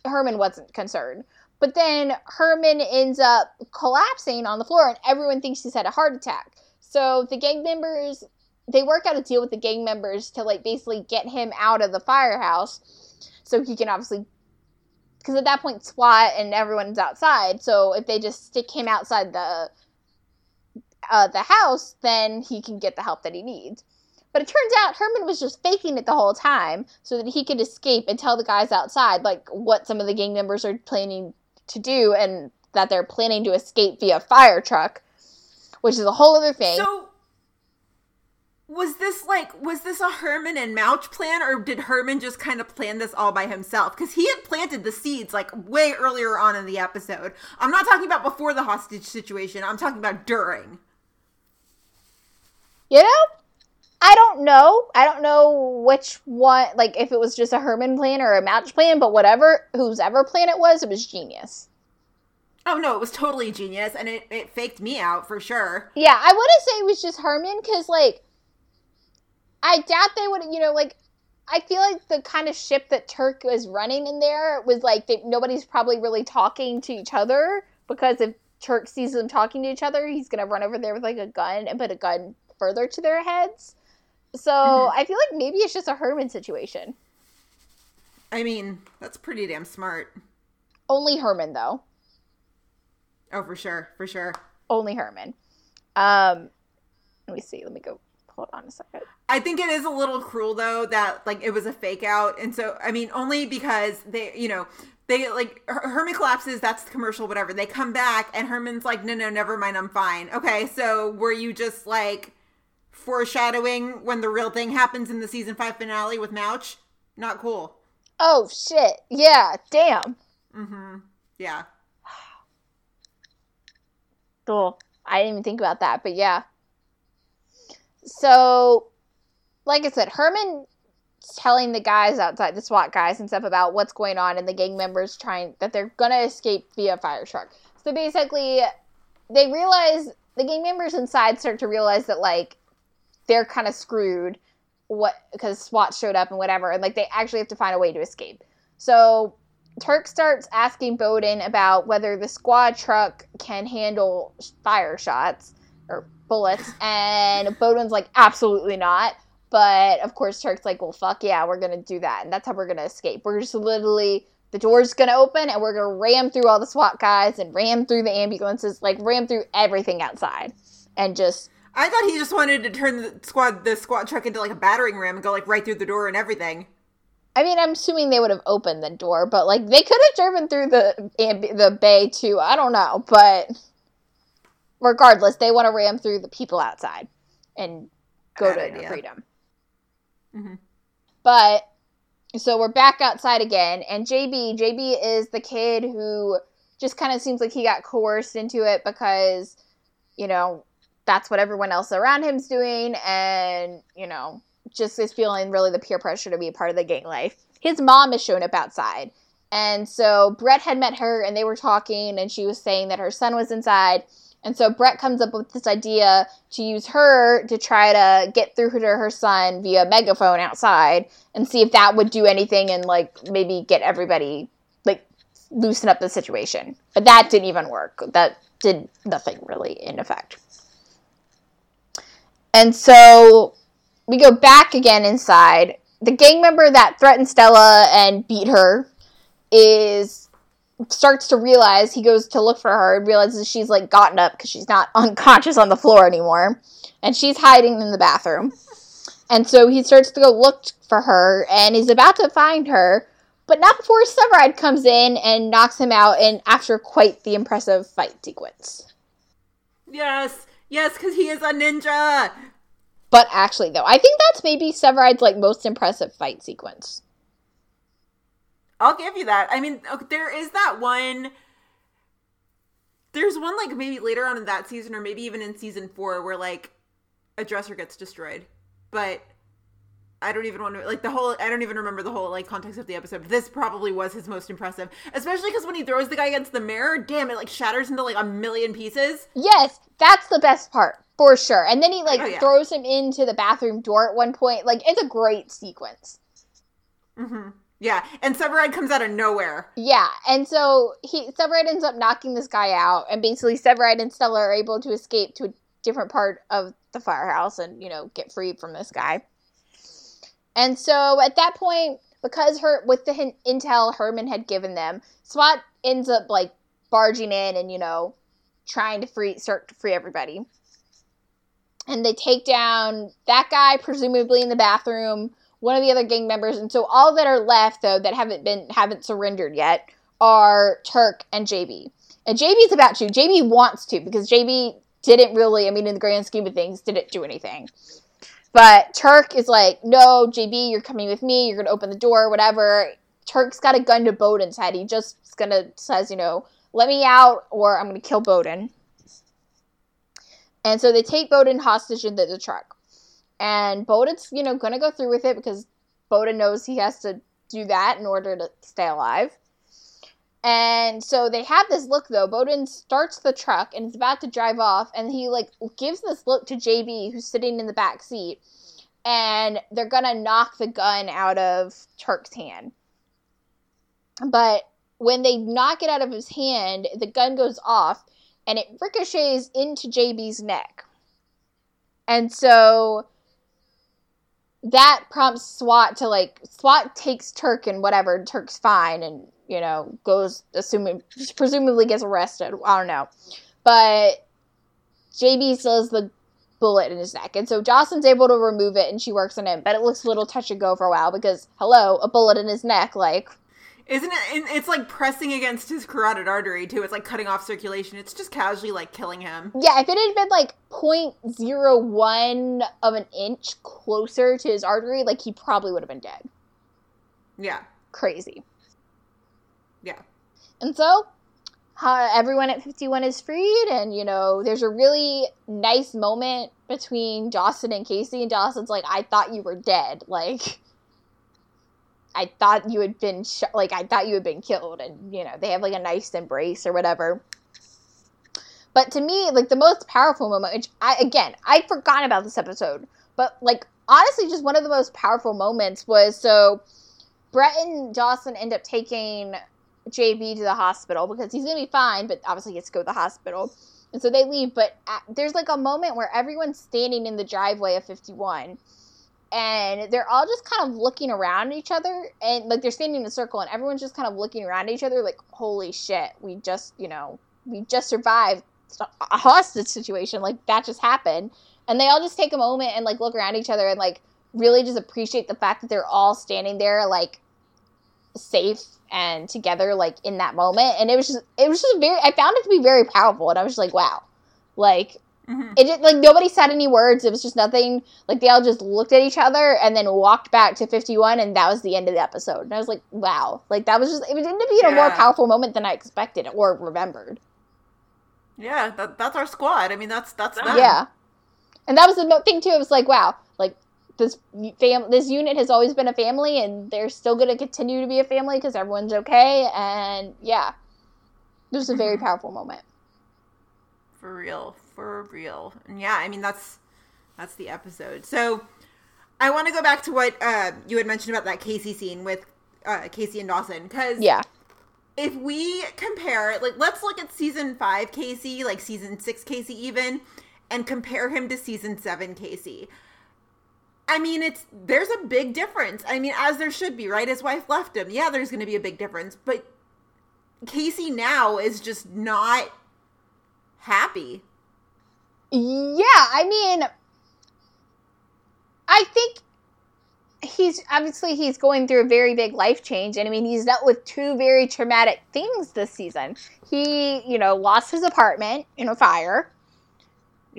E: Herman wasn't concerned. But then Herman ends up collapsing on the floor, and everyone thinks he's had a heart attack. So the gang members, they work out a deal with the gang members to like basically get him out of the firehouse, so he can obviously because at that point SWAT and everyone's outside. So if they just stick him outside the uh, the house, then he can get the help that he needs. But it turns out Herman was just faking it the whole time so that he could escape and tell the guys outside like what some of the gang members are planning to do and that they're planning to escape via fire truck, which is a whole other thing.
D: So was this like was this a Herman and Mouch plan or did Herman just kind of plan this all by himself? Because he had planted the seeds like way earlier on in the episode. I'm not talking about before the hostage situation. I'm talking about during.
E: You know? I don't know. I don't know which one, like if it was just a Herman plan or a Mouch plan, but whatever, whose ever plan it was, it was genius.
D: Oh no, it was totally genius and it, it faked me out for sure.
E: Yeah, I wouldn't say it was just Herman because, like, I doubt they would, you know, like, I feel like the kind of ship that Turk was running in there was like they, nobody's probably really talking to each other because if Turk sees them talking to each other, he's gonna run over there with like a gun and put a gun further to their heads. So I feel like maybe it's just a Herman situation.
D: I mean, that's pretty damn smart.
E: Only Herman though.
D: Oh, for sure, for sure.
E: Only Herman. Um, let me see. Let me go. Hold on a second.
D: I think it is a little cruel though that like it was a fake out, and so I mean only because they, you know, they like Her- Herman collapses. That's the commercial, whatever. They come back, and Herman's like, "No, no, never mind, I'm fine." Okay, so were you just like foreshadowing when the real thing happens in the season five finale with Mouch? Not cool.
E: Oh shit! Yeah, damn. Mm-hmm.
D: Yeah.
E: Cool. I didn't even think about that, but yeah. So, like I said, Herman telling the guys outside, the SWAT guys and stuff about what's going on and the gang members trying that they're gonna escape via fire truck. So basically, they realize the gang members inside start to realize that like they're kind of screwed what because SWAT showed up and whatever, and like they actually have to find a way to escape. So Turk starts asking Bowden about whether the squad truck can handle fire shots or bullets, and Bowden's like, absolutely not. But of course, Turk's like, well, fuck yeah, we're gonna do that, and that's how we're gonna escape. We're just literally the door's gonna open, and we're gonna ram through all the SWAT guys and ram through the ambulances, like ram through everything outside, and just
D: I thought he just wanted to turn the squad the squad truck into like a battering ram and go like right through the door and everything.
E: I mean, I'm assuming they would have opened the door, but like they could have driven through the the bay too. I don't know, but regardless, they want to ram through the people outside and go
D: Bad
E: to freedom.
D: Mhm.
E: But so we're back outside again, and JB JB is the kid who just kind of seems like he got coerced into it because you know that's what everyone else around him's doing, and you know just is feeling really the peer pressure to be a part of the gang life. His mom is showing up outside. And so Brett had met her and they were talking and she was saying that her son was inside. And so Brett comes up with this idea to use her to try to get through to her son via megaphone outside and see if that would do anything and like maybe get everybody like loosen up the situation. But that didn't even work. That did nothing really in effect. And so we go back again inside. The gang member that threatened Stella and beat her is starts to realize he goes to look for her and realizes she's like gotten up because she's not unconscious on the floor anymore. And she's hiding in the bathroom. And so he starts to go look for her and he's about to find her but not before Severide comes in and knocks him out and after quite the impressive fight sequence.
D: Yes, yes, because he is a ninja.
E: but actually though i think that's maybe Severide's like most impressive fight sequence
D: I'll give you that. I mean, there is that one. There's one like maybe later on in that season, or maybe even in season four, where like a dresser gets destroyed. But I don't even want to like the whole. I don't even remember the whole like context of the episode. This probably was his most impressive, especially because when he throws the guy against the mirror, damn, it like shatters into like a million pieces.
E: Yes, that's the best part for sure. And then he like
D: Oh, yeah.
E: throws him into the bathroom door at one point. Like it's a great sequence.
D: hmm Yeah, and Severide comes out of nowhere.
E: Yeah, and so he Severide ends up knocking this guy out, and basically Severide and Stella are able to escape to a different part of the firehouse and you know get free from this guy. And so at that point, because her with the intel Herman had given them, SWAT ends up like barging in and you know trying to free start to free everybody. And they take down that guy, presumably in the bathroom, one of the other gang members, and so all that are left though that haven't been haven't surrendered yet are Turk and JB. And JB's about to. JB wants to because JB didn't really, I mean, in the grand scheme of things, didn't do anything. But Turk is like, no, JB, you're coming with me. You're gonna open the door, whatever. Turk's got a gun to Bowden's head. He just is gonna says, you know, let me out or I'm gonna kill Bowden. And so they take Bowden hostage into the truck. And Bowden's, you know, gonna go through with it because Bowden knows he has to do that in order to stay alive. And so they have this look though. Bowden starts the truck and is about to drive off, and he like gives this look to JB, who's sitting in the back seat, and they're gonna knock the gun out of Turk's hand. But when they knock it out of his hand, the gun goes off, and it ricochets into JB's neck. And so that prompts SWAT to like SWAT takes Turk and whatever Turk's fine and you know goes assuming presumably gets arrested. I don't know, but JB still has the bullet in his neck, and so Jocelyn's able to remove it and she works on him. but it looks a little touch and go for a while because hello, a bullet in his neck, like
D: Isn't it? It's like pressing against his carotid artery too. It's like cutting off circulation. It's just casually like killing him.
E: yeah, if it had been like 0.01 of an inch closer to his artery, like he probably would have been dead.
D: Yeah,
E: Crazy.
D: Yeah.
E: And so, uh, everyone at 51 is freed, and you know, there's a really nice moment between Dawson and Casey, and Dawson's like, I thought you were dead. Like, I thought you had been, sh- like, I thought you had been killed, and you know, they have like a nice embrace or whatever. But to me, like, the most powerful moment, which I, again, i forgot about this episode, but like, honestly, just one of the most powerful moments was so Brett and Dawson end up taking JB to the hospital because he's gonna be fine, but obviously he has to go to the hospital. And so they leave, but at, there's like a moment where everyone's standing in the driveway of 51, and they're all just kind of looking around each other and like they're standing in a circle and everyone's just kind of looking around each other like holy shit we just you know we just survived a hostage situation like that just happened and they all just take a moment and like look around each other and like really just appreciate the fact that they're all standing there like safe and together like in that moment. And it was just it was just very i found it to be very powerful. And i was just like wow. Like
D: Mhm.
E: it just, like nobody said any words. It was just nothing. Like they all just looked at each other and then walked back to 51 and that was the end of the episode. And i was like wow. Like that was just it ended up being a more powerful moment than i expected or remembered.
D: Yeah, that, that's our squad. I mean, that's that's them.
E: Yeah, and that was the thing too. It was like, wow, like this fam, this unit has always been a family, and they're still going to continue to be a family because everyone's okay. And yeah, it was a very powerful moment.
D: for real, for real. And yeah, I mean that's that's the episode. So I want to go back to what uh, you had mentioned about that Casey scene with uh, Casey and Dawson because
E: Yeah,
D: if we compare, like, let's look at season five Casey, like season six Casey, even, and compare him to season seven Casey. I mean, it's there's a big difference. I mean, as there should be, right? His wife left him. Yeah, there's going to be a big difference, but Casey now is just not happy.
E: yeah. I mean, I think he's obviously he's going through a very big life change and i mean he's dealt with two very traumatic things this season he you know lost his apartment in a fire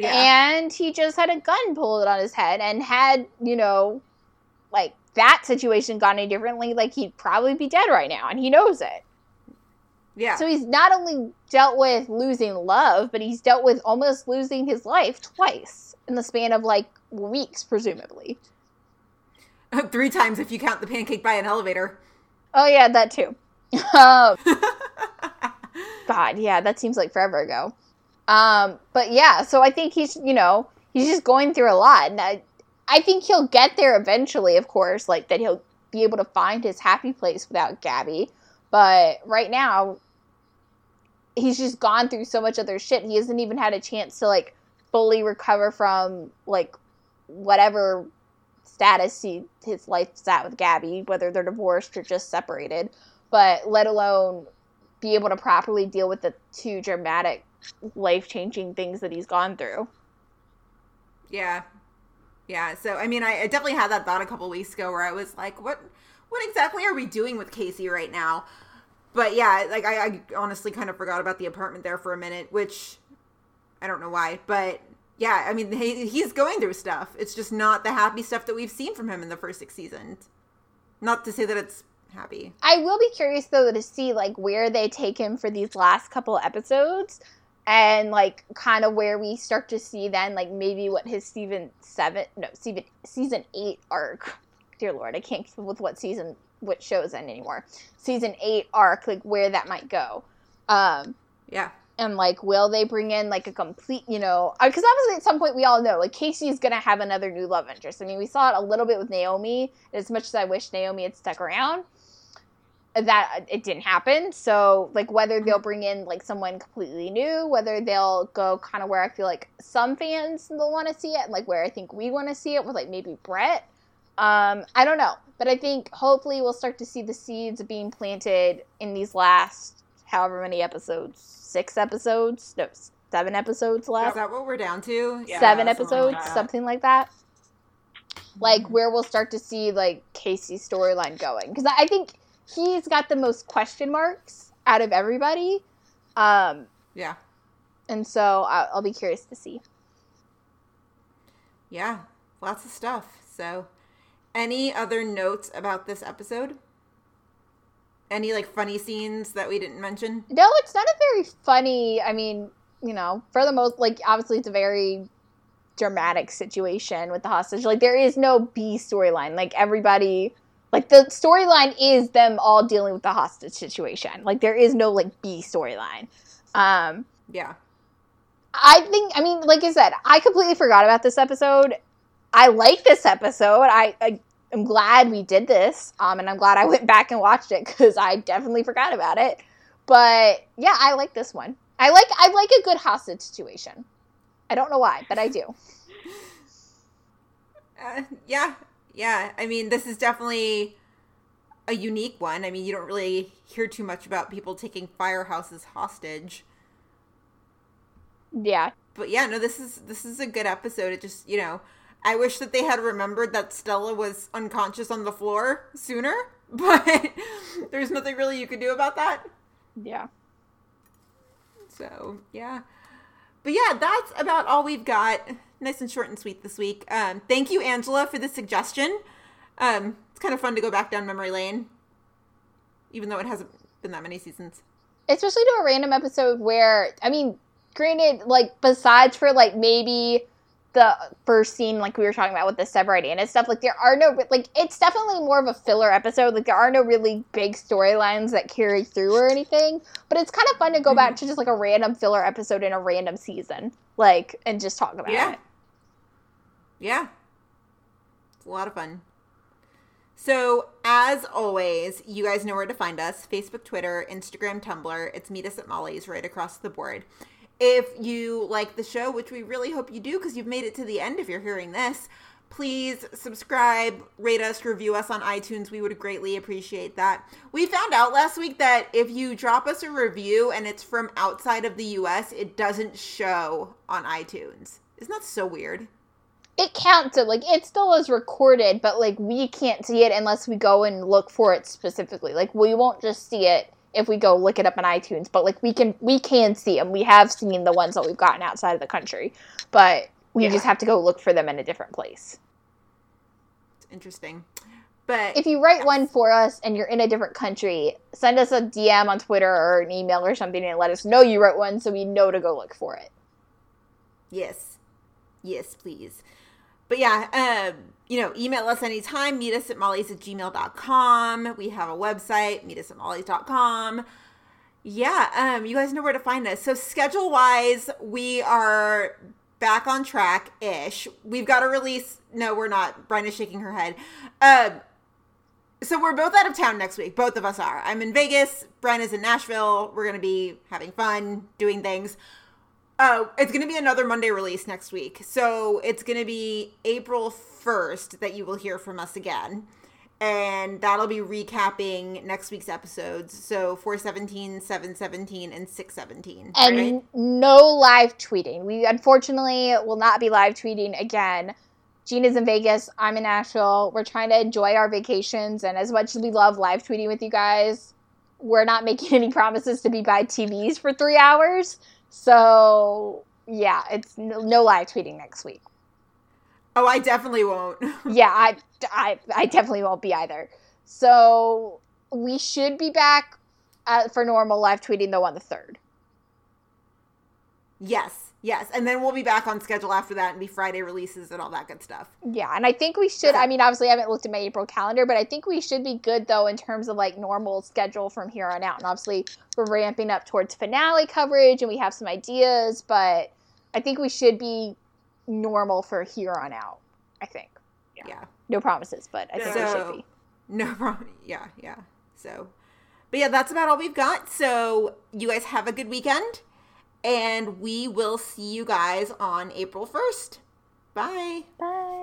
E: and he just had a gun pulled on his head and had you know like that situation gone any differently like he'd probably be dead right now and he knows it.
D: Yeah.
E: so he's not only dealt with losing love but he's dealt with almost losing his life twice in the span of like weeks presumably.
D: Three times if you count the pancake by an elevator.
E: oh yeah that too. Um, god yeah that seems like forever ago um but yeah so i think he's you know he's just going through a lot and I, I think he'll get there eventually of course like that he'll be able to find his happy place without gabby. But right now he's just gone through so much other shit. He hasn't even had a chance to like fully recover from like whatever status he his life's at with gabby whether they're divorced or just separated. But let alone be able to properly deal with the two dramatic life changing things that he's gone through.
D: Yeah. Yeah. So I mean I, I definitely had that thought a couple weeks ago where I was like, what what exactly are we doing with Casey right now? But yeah, like I, I honestly kind of forgot about the apartment there for a minute, which I don't know why. But yeah, I mean he, he's going through stuff. It's just not the happy stuff that we've seen from him in the first six seasons. Not to say that it's happy.
E: I will be curious though to see like where they take him for these last couple episodes and like kind of where we start to see then like maybe what his season seven no season season eight arc dear lord i can't keep up with what season what shows in anymore. Season eight arc like where that might go. Um
D: Yeah.
E: and like will they bring in like a complete you know because obviously at some point we all know like casey is gonna have another new love interest. I mean we saw it a little bit with naomi as much as i wish naomi had stuck around that uh, it didn't happen. So like whether mm-hmm. they'll bring in like someone completely new whether they'll go kind of where i feel like some fans will want to see it and like where i think we want to see it with like maybe brett. Um i don't know. But i think hopefully we'll start to see the seeds being planted in these last however many episodes six episodes? No seven episodes left.
D: Is that what we're down to? Yeah,
E: seven
D: something
E: episodes
D: like
E: something like that. Like hmm. where we'll start to see like casey's storyline going. Because i think he's got the most question marks out of everybody um
D: Yeah.
E: and so i'll, I'll be curious to see
D: Yeah. Lots of stuff. So any other notes about this episode? Any like funny scenes that we didn't mention?
E: no it's not a very funny i mean you know for the most like obviously it's a very dramatic situation with the hostage like there is no b storyline like everybody like the storyline is them all dealing with the hostage situation like there is no like b storyline um
D: Yeah.
E: I think, I mean, like I said, I completely forgot about this episode. I like this episode. I, I am glad we did this, um, and I'm glad I went back and watched it because I definitely forgot about it. But yeah, I like this one. I like I like a good hostage situation. I don't know why, but I do.
D: Uh, yeah. Yeah, I mean, this is definitely a unique one. I mean, you don't really hear too much about people taking firehouses hostage.
E: Yeah.
D: But yeah, no, this is this is a good episode. It just, you know, I wish that they had remembered that Stella was unconscious on the floor sooner, but there's nothing really you could do about that.
E: Yeah.
D: So, yeah. But yeah, that's about all we've got. Nice and short and sweet this week. Um, thank you, Angela, for the suggestion. Um, it's kind of fun to go back down memory lane, even though it hasn't been that many seasons.
E: Especially to a random episode where, I mean, granted, like, besides for, like, maybe the first scene, like we were talking about with the Severity and stuff, like, there are no, like, it's definitely more of a filler episode. Like, there are no really big storylines that carry through or anything. But it's kind of fun to go back to just, like, a random filler episode in a random season, like, and just talk about
D: Yeah.
E: it.
D: Yeah. It's a lot of fun. So, as always, you guys know where to find us Facebook, Twitter, Instagram, Tumblr. It's Meet Us at Molly's right across the board. If you like the show, which we really hope you do because you've made it to the end if you're hearing this, please subscribe, rate us, review us on iTunes. We would greatly appreciate that. We found out last week that if you drop us a review and it's from outside of the US, it doesn't show on iTunes. Isn't that so weird?
E: It counts it like it still is recorded but like we can't see it unless we go and look for it specifically like we won't just see it if we go look it up on itunes but like we can we can see them we have seen the ones that we've gotten outside of the country but we
D: Yeah.
E: just have to go look for them in a different place
D: It's interesting. But
E: if you write one for us and you're in a different country send us a dm on twitter or an email or something and let us know you wrote one so we know to go look for it
D: Yes. Yes, please. But yeah, um, you know, email us anytime. Meet us at molly's at gmail.com. We have a website, meet us at molly's.com. Yeah, um, you guys know where to find us. So schedule wise, we are back on track ish. We've got a release. No, we're not. Brian is shaking her head. Um, so we're both out of town next week. Both of us are. I'm in Vegas. Brian is in Nashville. We're gonna be having fun, doing things. Oh, it's going to be another Monday release next week. So it's going to be April 1st that you will hear from us again. And that'll be recapping next week's episodes. So 417, 717, and 617.
E: and
D: right?
E: no live tweeting. We unfortunately will not be live tweeting again. Gina's in Vegas. I'm in Nashville. We're trying to enjoy our vacations, and as much as we love live tweeting with you guys, we're not making any promises to be by TVs for three hours. So yeah, it's no, no live tweeting next week.
D: Oh, I definitely won't.
E: Yeah, I, I, I definitely won't be either. So we should be back uh, for normal live tweeting though on the third.
D: yes, yes. And then we'll be back on schedule after that and be Friday releases and all that good stuff.
E: Yeah, and I think we should. I mean, obviously, I haven't looked at my April calendar, but I think we should be good though in terms of like normal schedule from here on out. And obviously, we're ramping up towards finale coverage, and we have some ideas, but I think we should be normal for here on out. I think
D: Yeah.
E: no promises, but I think we should be.
D: no problem. Yeah, yeah. So, but yeah, that's about all we've got. So, you guys have a good weekend, and we will see you guys on April 1st. Bye.
E: Bye.